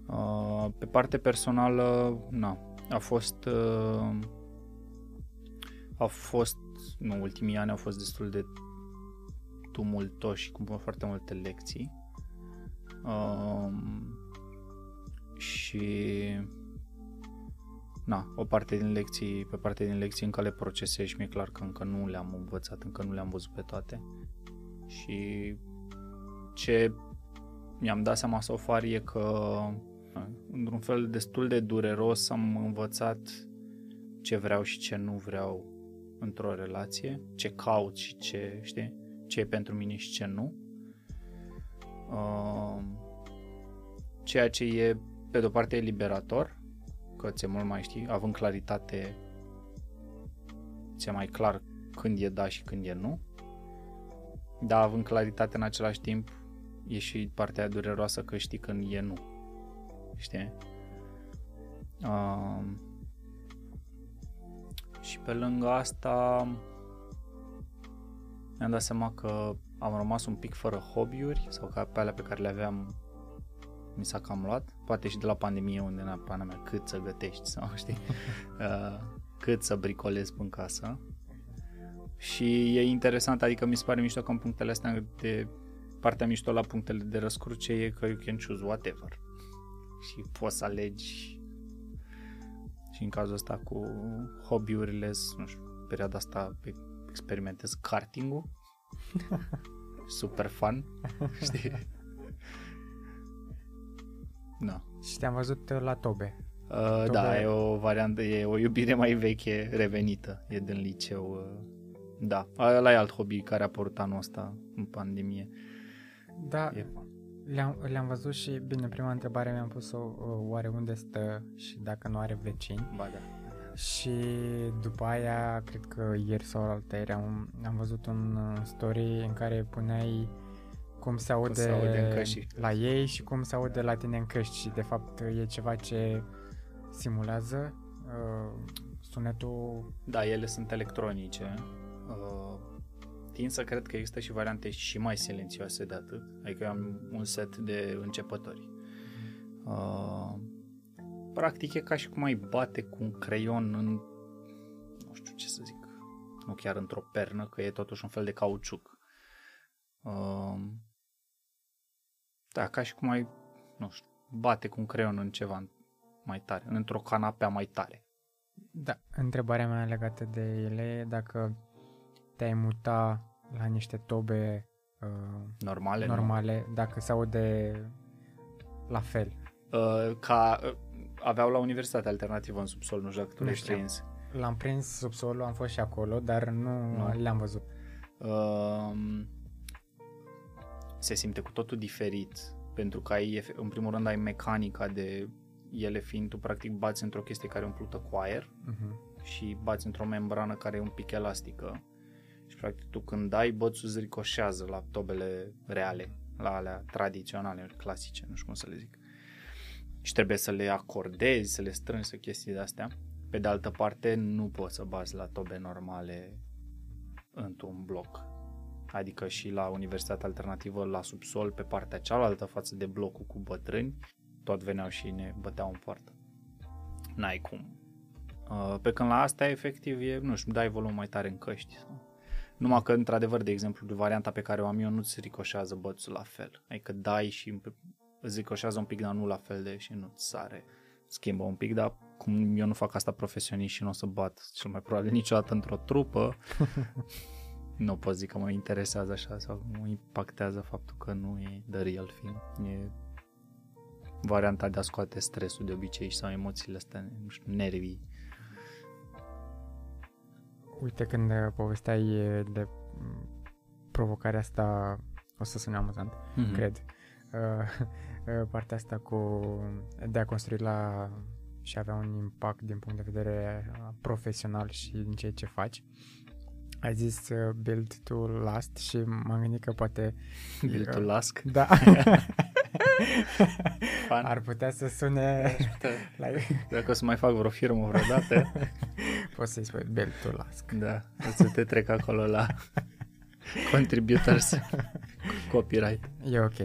Uh, pe partea personală, na, a fost uh, a fost, nu, ultimii ani au fost destul de tumultoși cu foarte multe lecții. Uh, și na, o parte din lecții, pe parte din lecții încă le procesez și mi-e clar că încă nu le-am învățat, încă nu le-am văzut pe toate. Și ce mi-am dat seama să o fac e că într-un fel destul de dureros am învățat ce vreau și ce nu vreau într-o relație, ce caut și ce, știi, ce e pentru mine și ce nu. Uh, ceea ce e, pe de-o parte, liberator, că ți-e mult mai, știi, având claritate, ți-e mai clar când e da și când e nu. Dar având claritate în același timp, e și partea dureroasă că știi când e nu. Știi? Uh, și pe lângă asta mi-am dat seama că am rămas un pic fără hobby-uri sau ca pe alea pe care le aveam mi s-a cam luat, poate și de la pandemie unde na pana mea cât să gătești sau știi, uh, cât să bricolezi în casă. Și e interesant, adică mi se pare mișto că în punctele astea de partea mișto la punctele de răscruce e că you can choose whatever. Și poți să alegi și în cazul ăsta cu hobby-urile, nu știu, perioada asta experimentez karting-ul. Super fun, știi? Da. Și te-am văzut la Tobe. Uh, Tobe. Da, e o variantă, e o iubire mai veche revenită, e din liceu. Uh, da, ăla e alt hobby care a apărut anul ăsta în pandemie. Da, e le-am, le-am văzut și, bine, prima întrebare mi-am pus-o, oare unde stă și dacă nu are vecini. Ba da. Și după aia, cred că ieri sau altăieri am, am văzut un story în care puneai cum se aude, se aude la ei și cum se aude la tine în căști și de fapt e ceva ce simulează uh, sunetul. Da, ele sunt electronice. Uh, tind să cred că există și variante și mai silențioase de atât. Adică eu am un set de începători. Uh, practic e ca și cum ai bate cu un creion în nu știu ce să zic nu chiar într-o pernă, că e totuși un fel de cauciuc. Uh, da, ca și cum ai, nu știu, bate cu un creion în ceva mai tare, într-o canapea mai tare. Da, întrebarea mea legată de ele e dacă te-ai muta la niște tobe uh, normale, normale nu? dacă se aude la fel. Uh, ca uh, aveau la universitate alternativă în subsol, nu știu dacă tu l-ai prins. L-am prins subsolul, am fost și acolo, dar nu, nu. le-am văzut. Uh, se simte cu totul diferit, pentru că ai, în primul rând ai mecanica de ele fiind, tu practic bați într-o chestie care e umplută cu aer uh-huh. și bați într-o membrană care e un pic elastică și practic tu când dai, bățul îți ricoșează la tobele reale, la alea tradiționale, clasice, nu știu cum să le zic. Și trebuie să le acordezi, să le strângi, să chestii de astea. Pe de altă parte, nu poți să bazi la tobe normale într-un bloc. Adică și la Universitatea Alternativă, la subsol, pe partea cealaltă față de blocul cu bătrâni, tot veneau și ne băteau în poartă. N-ai cum. Uh, pe când la asta, efectiv, e, nu știu, dai volum mai tare în căști. Numai că, într-adevăr, de exemplu, varianta pe care o am eu nu-ți ricoșează bățul la fel. Adică dai și îți ricoșează un pic, dar nu la fel de și nu-ți sare. Schimbă un pic, dar cum eu nu fac asta profesionist și nu o să bat cel mai probabil niciodată într-o trupă, nu pot zic că mă interesează așa sau mă impactează faptul că nu e the real film. E varianta de a scoate stresul de obicei sau emoțiile astea, nu știu, nervii. Uite, când povesteai de provocarea asta, o să sune amuzant, mm-hmm. cred. uh, uh, partea asta cu de a construi la și avea un impact din punct de vedere uh, profesional și în ceea ce faci. Ai zis uh, build to last și m-am gândit că poate... Build to last? Da. Ar putea să sune... la... Dacă o să mai fac vreo firmă vreodată... Poți să-i spui build to last. Da, o să te trec acolo la contributors copyright. E ok,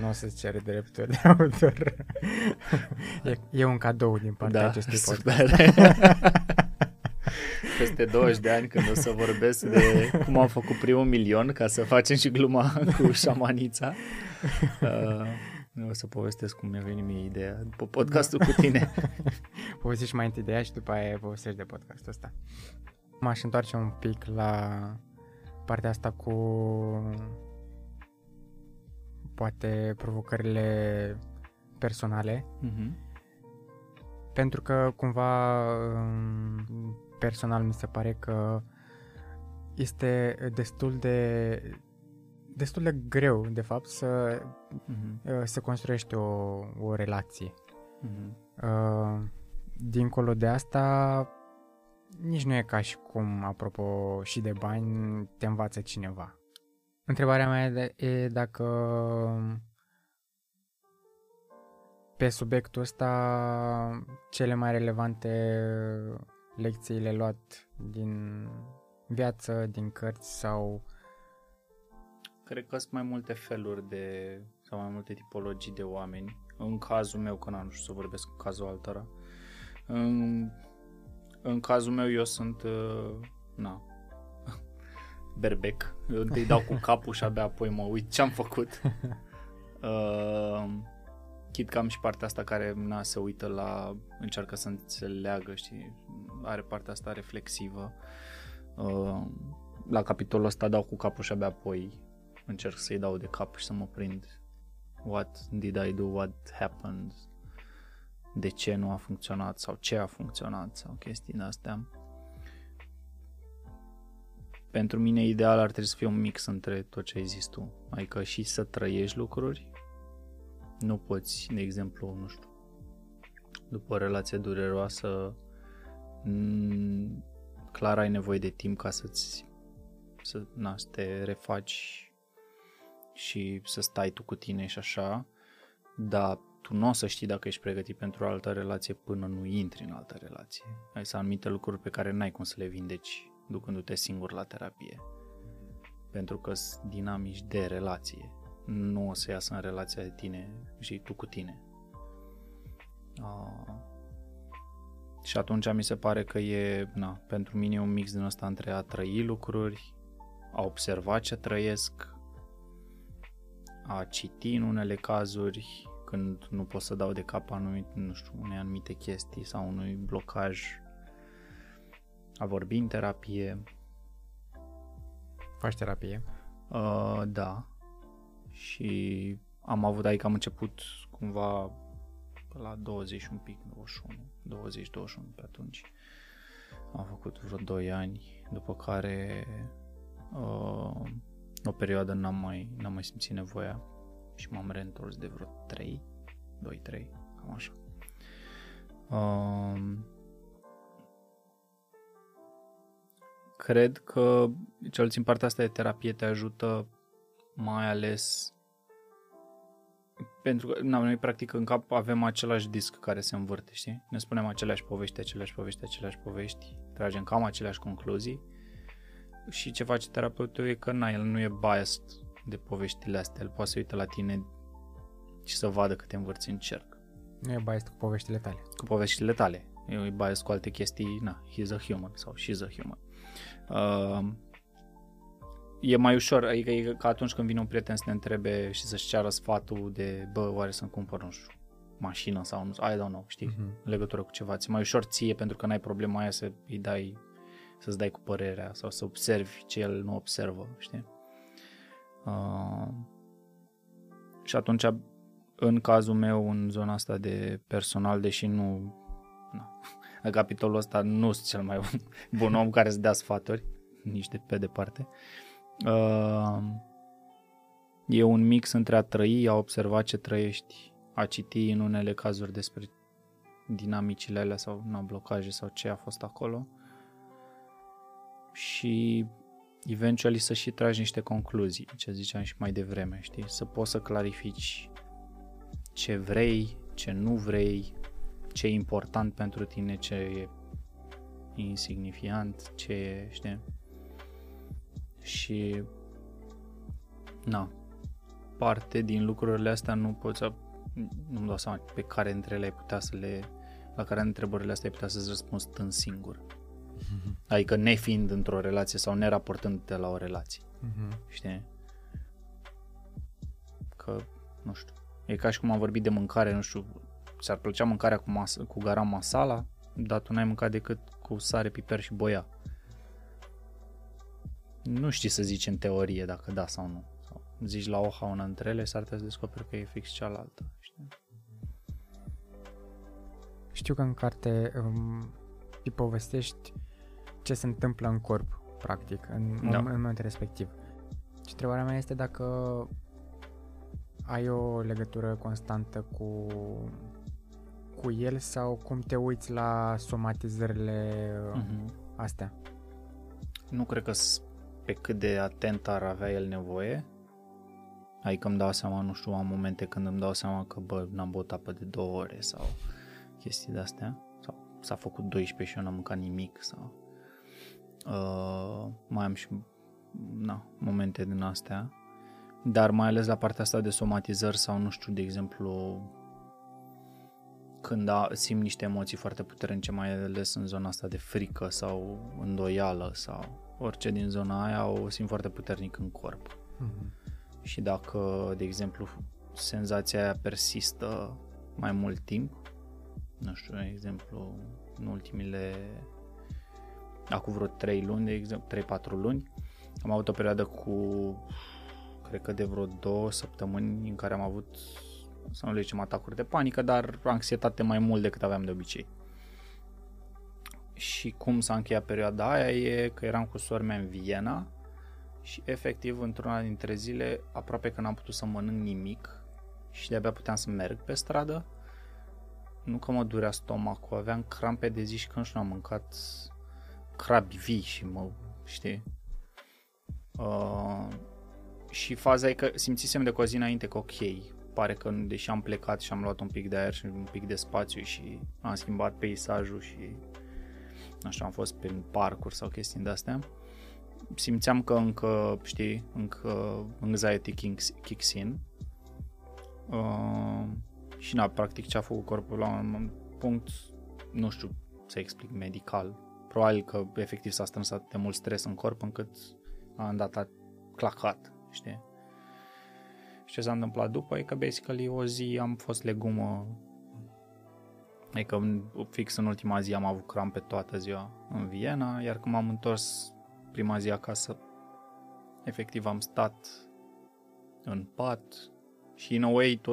nu o să-ți cere drepturi de autor. e, e un cadou din partea da, acestui podcast. Peste 20 de ani când o să vorbesc de cum am făcut primul milion ca să facem și gluma cu șamanița. Uh, o să povestesc cum mi-a venit mie ideea după podcastul cu tine. Povestești mai întâi de ea și după aia povestești de podcastul ăsta. M-aș întoarce un pic la partea asta cu poate provocările personale. Mm-hmm. Pentru că cumva personal mi se pare că este destul de destul de greu, de fapt, să, uh-huh. să construiești o, o relație. Uh-huh. Uh, dincolo de asta, nici nu e ca și cum, apropo și de bani, te învață cineva. Întrebarea mea e dacă pe subiectul ăsta cele mai relevante lecțiile luat din viață, din cărți sau... Cred că sunt mai multe feluri de, sau mai multe tipologii de oameni. În cazul meu, că nu știu să vorbesc cu cazul altora, în, în cazul meu eu sunt, uh, na, berbec. Eu întâi dau cu capul și abia apoi mă uit ce am făcut. Uh, chit că am și partea asta care na, se uită la, încearcă să înțeleagă, știi, are partea asta reflexivă. Uh, la capitolul ăsta dau cu capul și abia apoi încerc să-i dau de cap și să mă prind what did I do, what happened, de ce nu a funcționat sau ce a funcționat sau chestii de astea. Pentru mine ideal ar trebui să fie un mix între tot ce ai zis tu, adică și să trăiești lucruri, nu poți, de exemplu, nu știu, după o relație dureroasă, m- clar ai nevoie de timp ca să-ți să, na, să te refaci și să stai tu cu tine și așa, dar tu nu o să știi dacă ești pregătit pentru o altă relație până nu intri în altă relație. Ai să anumite lucruri pe care n-ai cum să le vindeci ducându-te singur la terapie. Pentru că sunt dinamici de relație. Nu o să iasă în relația de tine și tu cu tine. Uh, și atunci mi se pare că e, na, pentru mine un mix din ăsta între a trăi lucruri, a observa ce trăiesc, a citi în unele cazuri când nu pot să dau de cap anumit, nu știu, unei anumite chestii sau unui blocaj a vorbi în terapie. Faci terapie? Uh, da. Și am avut, adică am început cumva la 20 un pic, 21, 20-21 pe atunci. Am făcut vreo 2 ani, după care uh, o perioadă n-am mai, n-am mai simțit nevoia și m-am reîntors de vreo 3, 2-3, cam așa. Uh, cred că cel puțin partea asta de terapie te ajută mai ales pentru că na, noi practic în cap avem același disc care se învârte, știi? Ne spunem aceleași povești, aceleași povești, aceleași povești, tragem cam aceleași concluzii și ce face terapeutul e că na, el nu e biased de poveștile astea, el poate să uite la tine și să vadă că te învârți în cerc. Nu e biased cu poveștile tale. Cu poveștile tale. E biased cu alte chestii, na, he's a human sau she's a human. Uh, e mai ușor, adică e ca atunci când vine un prieten să te întrebe și să-și ceară sfatul de, bă, oare să-mi cumpăr, nu știu, mașină sau nu, I don't know, știi, uh-huh. în legătură cu ceva. Ți mai ușor ție pentru că n-ai problema aia să îi dai, să-ți dai cu părerea sau să observi ce el nu observă, știi? Uh, și atunci, în cazul meu, în zona asta de personal, deși nu, na, în capitolul ăsta nu sunt cel mai bun om care să dea sfaturi, nici de pe departe. Uh, E un mix între a trăi, a observa ce trăiești, a citi în unele cazuri despre dinamicile alea sau na, blocaje sau ce a fost acolo și eventually să și tragi niște concluzii, ce ziceam și mai devreme, știi? Să poți să clarifici ce vrei, ce nu vrei, ce e important pentru tine, ce e insignifiant, ce e, știi? Și na, parte din lucrurile astea nu poți să nu-mi dau seama pe care dintre ele ai putea să le la care întrebările astea ai putea să-ți răspunzi stând singur. Mm-hmm. Adică nefiind într-o relație sau neraportând-te la o relație. Mm-hmm. Știi? Că, nu știu, e ca și cum am vorbit de mâncare, nu știu, ți-ar plăcea mâncarea cu, mas- cu garam masala, dar tu n-ai mâncat decât cu sare, piper și boia. Nu știi să zici în teorie dacă da sau nu. Sau zici la oha una între ele, s-ar putea să descoperi că e fix cealaltă. Știi? Știu că în carte um, îi povestești ce se întâmplă în corp, practic, în, da. în momentul respectiv. Și întrebarea mea este dacă ai o legătură constantă cu, cu el sau cum te uiți la somatizările uh-huh. astea? Nu cred că pe cât de atent ar avea el nevoie. Adică îmi dau seama, nu știu, am momente când îmi dau seama că, bă, n-am băut apă de două ore sau chestii de-astea. Sau s-a făcut 12 și eu n-am mâncat nimic sau... Uh, mai am și na, momente din astea. Dar mai ales la partea asta de somatizări sau, nu știu, de exemplu, când a, simt niște emoții foarte puternice, mai ales în zona asta de frică sau îndoială sau orice din zona aia, o simt foarte puternic în corp. Mm-hmm. Și dacă, de exemplu, senzația aia persistă mai mult timp, nu știu, de exemplu, în ultimile, acum vreo 3 luni, de exemplu, 3-4 luni, am avut o perioadă cu, cred că de vreo două săptămâni în care am avut, să nu le zicem atacuri de panică, dar anxietate mai mult decât aveam de obicei. Și cum s-a încheiat perioada aia e că eram cu sora mea în Viena și efectiv într-una dintre zile aproape că n-am putut să mănânc nimic și de-abia puteam să merg pe stradă nu că mă durea stomacul, aveam crampe de zi și că nu știu, am mâncat crabi vii și mă, știi? Uh, și faza e că simțisem de cu o zi înainte că ok, pare că deși am plecat și am luat un pic de aer și un pic de spațiu și am schimbat peisajul și nu știu, am fost prin parcuri sau chestii de astea, simțeam că încă, știi, încă anxiety kicks, kicks in. Uh, și na, practic ce a făcut corpul la un punct, nu știu să explic medical, probabil că efectiv s-a strâns atât de mult stres în corp încât a dat a clacat, știi? Și ce s-a întâmplat după e că basically o zi am fost legumă Adică fix în ultima zi am avut crampe toată ziua în Viena, iar când m-am întors prima zi acasă, efectiv am stat în pat și in a way it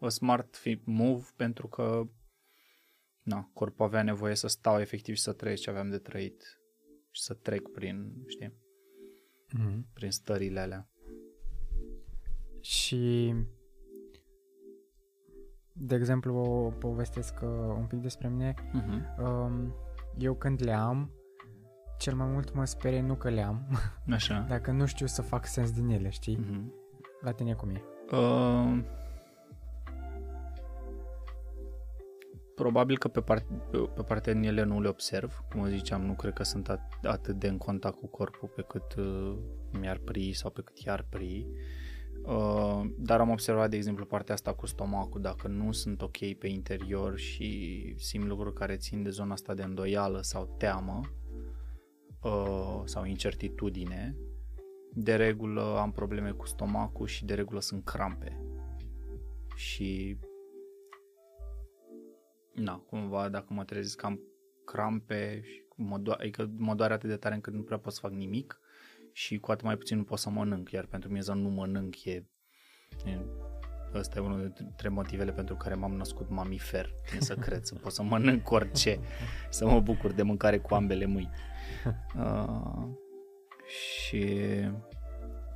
a smart move pentru că na, corpul avea nevoie să stau efectiv și să trăiesc ce aveam de trăit și să trec prin, știi, mm-hmm. prin stările alea. Și de exemplu, povestesc uh, un pic despre mine. Uh-huh. Eu când le am, cel mai mult mă sperie nu că le am, Așa. dacă nu știu să fac sens din ele, știi? Uh-huh. La tine cum e? Uh, Probabil că pe, part- pe partea din ele nu le observ, cum ziceam, nu cred că sunt at- atât de în contact cu corpul pe cât uh, mi-ar pri sau pe cât i-ar pri. Uh, dar am observat, de exemplu, partea asta cu stomacul, dacă nu sunt ok pe interior și simt lucruri care țin de zona asta de îndoială sau teamă uh, sau incertitudine, de regulă am probleme cu stomacul și de regulă sunt crampe. Și na, cumva dacă mă trezesc că am crampe și mă, do- adică mă doare atât de tare încât nu prea pot să fac nimic și cu atât mai puțin nu pot să mănânc, iar pentru mine să nu mănânc e, e Ăsta e unul dintre motivele pentru care m-am născut mamifer, din să cred, să pot să mănânc orice, să mă bucur de mâncare cu ambele mâini. Uh, și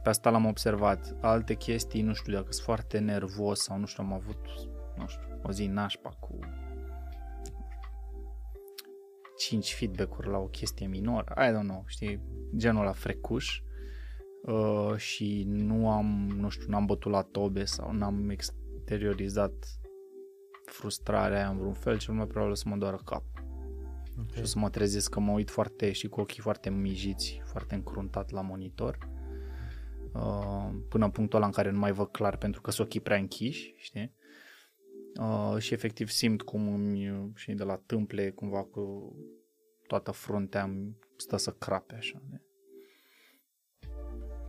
Pe asta l-am observat. Alte chestii, nu știu dacă sunt foarte nervos sau nu știu, am avut, nu știu, o zi nașpa cu 5 feedback-uri la o chestie minoră, I don't know, știi, genul la frecuș uh, și nu am, nu știu, n-am bătut la tobe sau n-am exteriorizat frustrarea aia în vreun fel, cel mai probabil o să mă doară cap. Okay. Și o să mă trezesc că mă uit foarte și cu ochii foarte mijiți, foarte încruntat la monitor. Uh, până în punctul ăla în care nu mai văd clar pentru că sunt ochii prea închiși, știi? Uh, și efectiv simt cum îmi, și de la tâmple, cumva cu toată fruntea îmi stă să crape așa. De...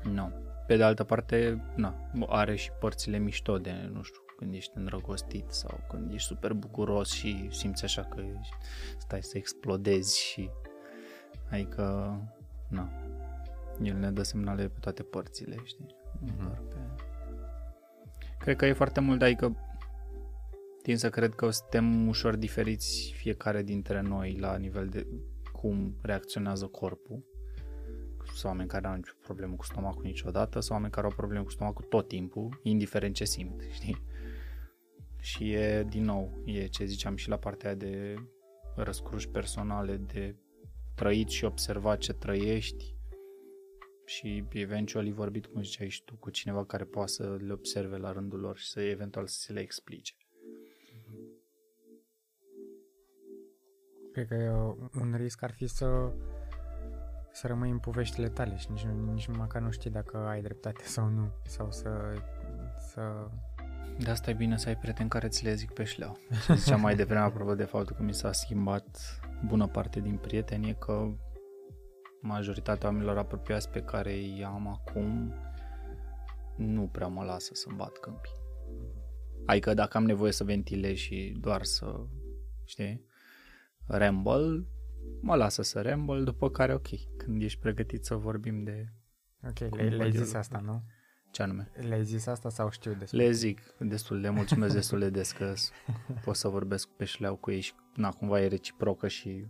No. Pe de altă parte, na, are și părțile mișto de, nu știu, când ești îndrăgostit sau când ești super bucuros și simți așa că stai să explodezi și adică, na, el ne dă semnale pe toate părțile, știi? Mm-hmm. Pe... Cred că e foarte mult, adică tind să cred că suntem ușor diferiți fiecare dintre noi la nivel de cum reacționează corpul. Sunt oameni care nu au nicio problemă cu stomacul niciodată, sau oameni care au probleme cu stomacul tot timpul, indiferent ce simt, știi? Și e, din nou, e ce ziceam și la partea de răscruși personale, de trăit și observat ce trăiești și eventual vorbit, cum ziceai și tu, cu cineva care poate să le observe la rândul lor și să eventual să se le explice. Cred că un risc ar fi să să rămâi în poveștile tale și nici, nici măcar nu știi dacă ai dreptate sau nu. Sau să... să... De asta e bine să ai prieteni care ți le zic pe șleau. Și ziceam mai devreme apropo de faptul că mi s-a schimbat bună parte din prieteni e că majoritatea oamenilor apropiați pe care îi am acum nu prea mă lasă să bat câmpii. Adică dacă am nevoie să ventilez și doar să, știi, ramble, mă lasă să ramble, după care ok, când ești pregătit să vorbim de... Ok, le, le-ai zis asta, nu? Ce anume? Le-ai zis asta sau știu despre? Le zic destul de, mulțumesc destul de des că pot să vorbesc pe șleau cu ei și na, cumva e reciprocă și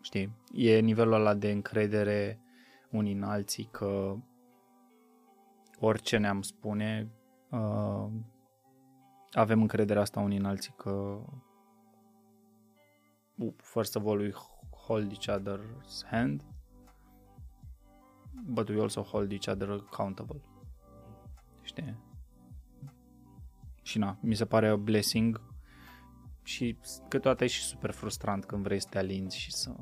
știi, e nivelul ăla de încredere unii în alții că orice ne-am spune uh, avem încrederea asta unii în alții că first of all we hold each other's hand but we also hold each other accountable știi și na, mi se pare o blessing și câteodată e și super frustrant când vrei să te alinzi și să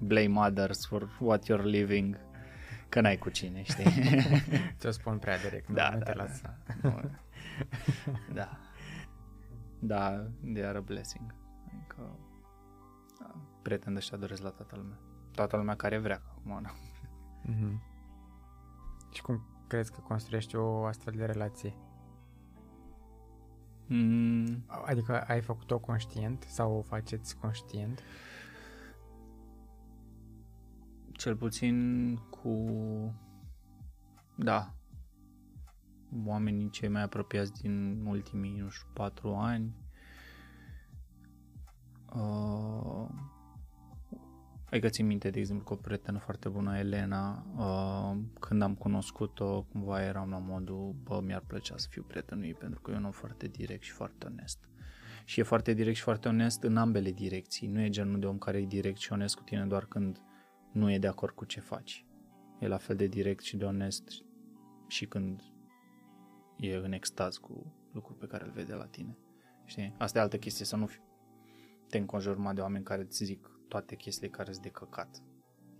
blame others for what you're living că n-ai cu cine, știi? Ți-o spun prea direct, da, nu da, te da. lasa. da. Da, they are a blessing. Adică da, prieteni ăștia doresc la toată lumea. Toată lumea care vrea acum, da. Mm-hmm. Și cum crezi că construiești o astfel de relație? Mm, Adică ai făcut-o conștient sau o faceți conștient? cel puțin cu... Da. Oamenii cei mai apropiați din ultimii, nu știu, patru ani. Uh, adică țin minte, de exemplu, cu o prietenă foarte bună, Elena, uh, când am cunoscut-o, cumva eram la modul, bă, mi-ar plăcea să fiu prietenul ei, pentru că e un om foarte direct și foarte onest. Și e foarte direct și foarte onest în ambele direcții. Nu e genul de om care e direct și onest cu tine doar când nu e de acord cu ce faci. E la fel de direct și de onest și când e în extaz cu lucruri pe care îl vede la tine. Știi? Asta e altă chestie, să nu fi, te înconjuri de oameni care îți zic toate chestiile care îți de căcat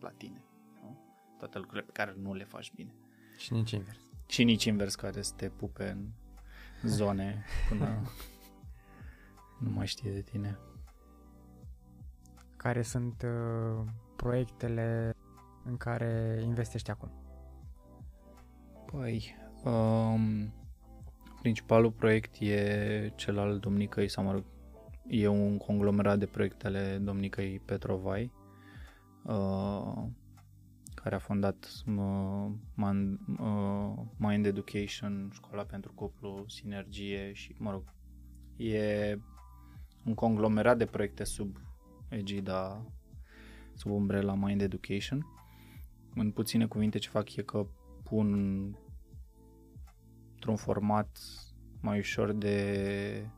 la tine. Nu? Toate lucrurile pe care nu le faci bine. Și nici invers. Și nici invers care să te pupe în zone până nu mai știe de tine. Care sunt uh, proiectele în care investești acum? Păi, um, principalul proiect e cel al Domnicăi, sau mă rog, e un conglomerat de proiecte ale Domnicăi Petrovai, uh, care a fondat uh, Man, uh, Mind Education, Școala pentru Cuplu, Sinergie și, mă rog, e un conglomerat de proiecte sub egida, sub umbrela Mind Education. În puține cuvinte ce fac e că pun într-un format mai ușor de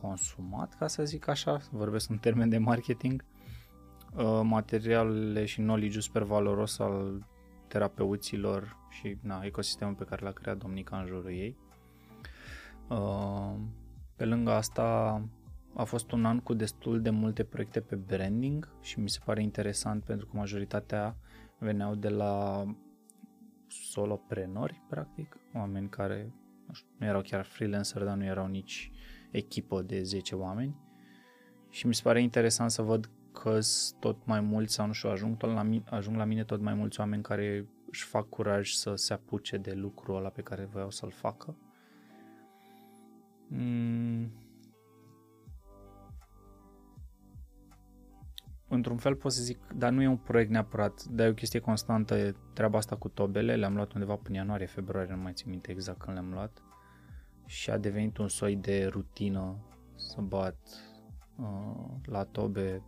consumat, ca să zic așa, vorbesc în termen de marketing, uh, materialele și knowledge super valoros al terapeuților și na, ecosistemul pe care l-a creat Domnica în jurul ei. Uh, pe lângă asta a fost un an cu destul de multe proiecte pe branding și mi se pare interesant pentru că majoritatea veneau de la soloprenori, practic, oameni care nu, știu, nu erau chiar freelancer, dar nu erau nici echipă de 10 oameni. Și mi se pare interesant să văd că tot mai mulți, sau nu știu, ajung, tot la mine, ajung la mine tot mai mulți oameni care își fac curaj să se apuce de lucrul ăla pe care voiau să-l facă. Mm. Într-un fel pot să zic, dar nu e un proiect neapărat, dar e o chestie constantă, e treaba asta cu tobele, le-am luat undeva până ianuarie, februarie, nu mai țin minte exact când le-am luat și a devenit un soi de rutină să bat uh, la tobe.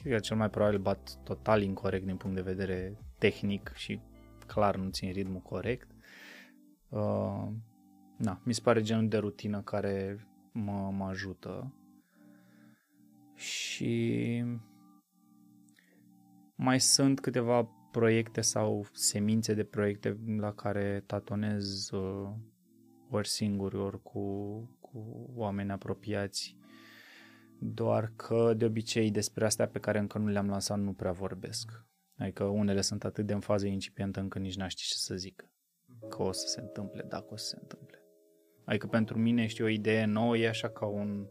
Cred că cel mai probabil bat total incorrect din punct de vedere tehnic și clar nu țin ritmul corect. Uh, na, mi se pare genul de rutină care mă, mă ajută. Și mai sunt câteva proiecte sau semințe de proiecte la care tatonez uh, ori singuri, ori cu, cu oameni apropiați. Doar că de obicei despre astea pe care încă nu le-am lansat nu prea vorbesc. Adică unele sunt atât de în fază incipientă încât nici n-aș ști ce să zică. Că o să se întâmple, dacă o să se întâmple. Adică pentru mine, știi, o idee nouă e așa ca un,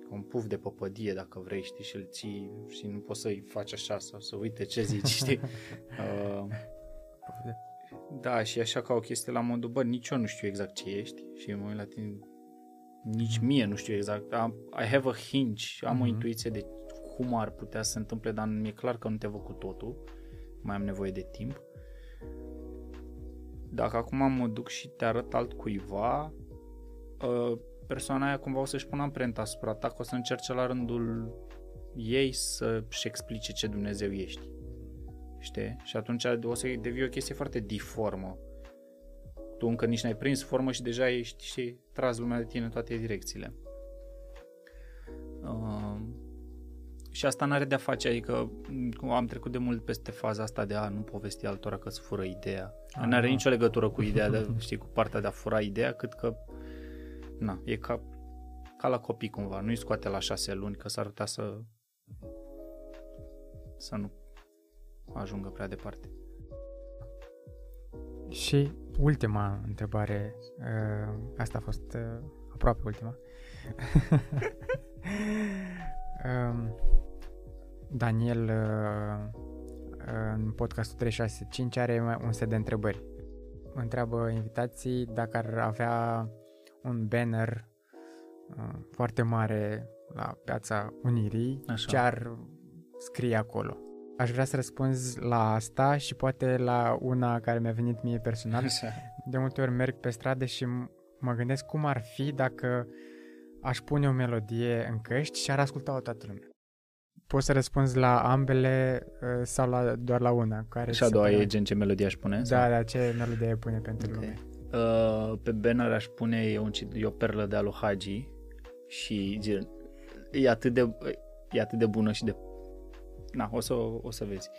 ca un puf de păpădie, dacă vrei, știi, și îl ții și nu poți să-i faci așa sau să uite ce zici, știi. Uh, da, și așa ca o chestie la modul, bă, nici eu nu știu exact ce ești și mă uit la tine, nici mie nu știu exact. Am, I have a hinge, am mm-hmm. o mhm. intuiție de cum ar putea să se întâmple, dar mi-e clar că nu te văd cu totul. Mai am nevoie de timp. Dacă acum mă duc și te arăt altcuiva, ă, persoana aia cumva o să-și pună amprenta asupra ta, că o să încerce la rândul ei să-și explice ce Dumnezeu ești știi? Și atunci o să devii o chestie foarte diformă. Tu încă nici n-ai prins formă și deja ești, și tras lumea de tine în toate direcțiile. Uh, și asta n-are de-a face, adică am trecut de mult peste faza asta de a nu povesti altora că îți fură ideea. Aha. N-are nicio legătură cu ideea, de, știi, cu partea de a fura ideea, cât că, na, e ca, ca la copii cumva, nu-i scoate la șase luni, că s-ar putea să să nu ajungă prea departe. Și ultima întrebare, uh, asta a fost uh, aproape ultima. Um, Daniel uh, în podcastul 365 are un set de întrebări. Întreabă invitații dacă ar avea un banner foarte mare la piața Unirii, Așa. ce ar scrie acolo. Aș vrea să răspunzi la asta și poate la una care mi-a venit mie personal. Așa. De multe ori merg pe stradă și mă gândesc cum ar fi dacă aș pune o melodie în căști și ar asculta-o toată lumea. Poți să răspunzi la ambele uh, sau la, doar la una? Care și a doua e gen ce melodie aș pune? Da, sau? da, ce melodie pune pentru okay. lume? Uh, pe banner aș pune e, un, e o perlă de aluhagi și gen, e atât de e atât de bună și de na, o să, o să vezi.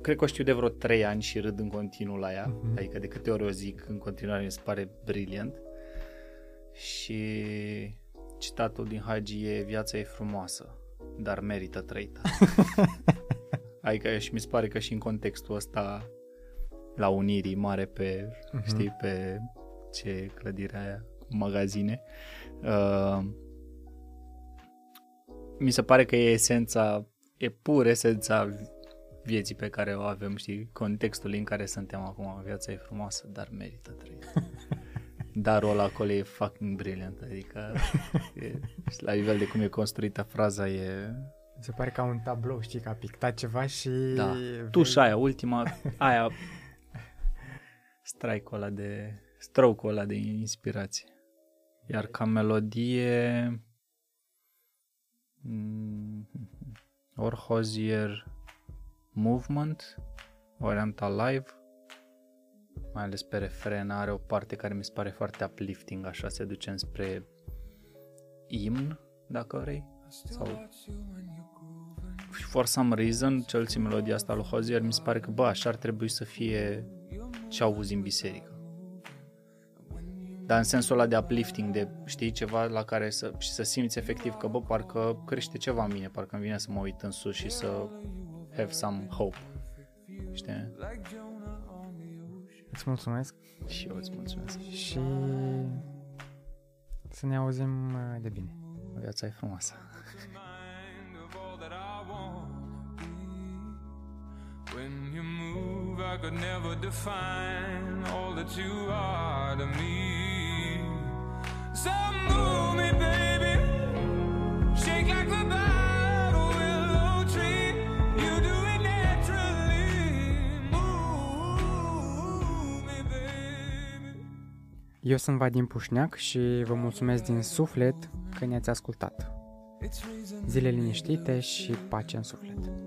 Cred că o știu de vreo 3 ani și râd în continuu la ea, uh-huh. adică de câte ori o zic în continuare mi se pare brilliant. Și citatul din Hagi e viața e frumoasă, dar merită trăită. adică și mi se pare că și în contextul ăsta la Unirii mare pe, uh-huh. știi, pe ce clădirea aia, magazine. Uh, mi se pare că e esența e pur esența vieții pe care o avem, știi, contextul în care suntem acum, viața e frumoasă, dar merită trăit. Darul ăla acolo e fucking brilliant, adică e, la nivel de cum e construită fraza e... Se pare ca un tablou, știi, că a pictat ceva și... Da, tușa aia, ultima, aia, strike-ul ăla de, stroke-ul ăla de inspirație. Iar ca melodie... Mm, ori Hozier Movement, ori Anta Live, mai ales pe refren, are o parte care mi se pare foarte uplifting, așa se duce spre imn, dacă vrei, sau for some reason, cel puțin melodia asta lui Hozier, mi se pare că, bă, așa ar trebui să fie ce auzi în biserică. Dar în sensul ăla de uplifting, de știi ceva la care să, și să simți efectiv că, bă, parcă crește ceva în mine, parcă îmi vine să mă uit în sus și să have some hope. Știi? Îți mulțumesc. Și eu îți mulțumesc. Și să ne auzim uh, de bine. Viața e frumoasă. When you move, I could never define all that you are to me. Eu sunt Vadim Pușneac și vă mulțumesc din suflet că ne-ați ascultat. Zile liniștite și pace în suflet.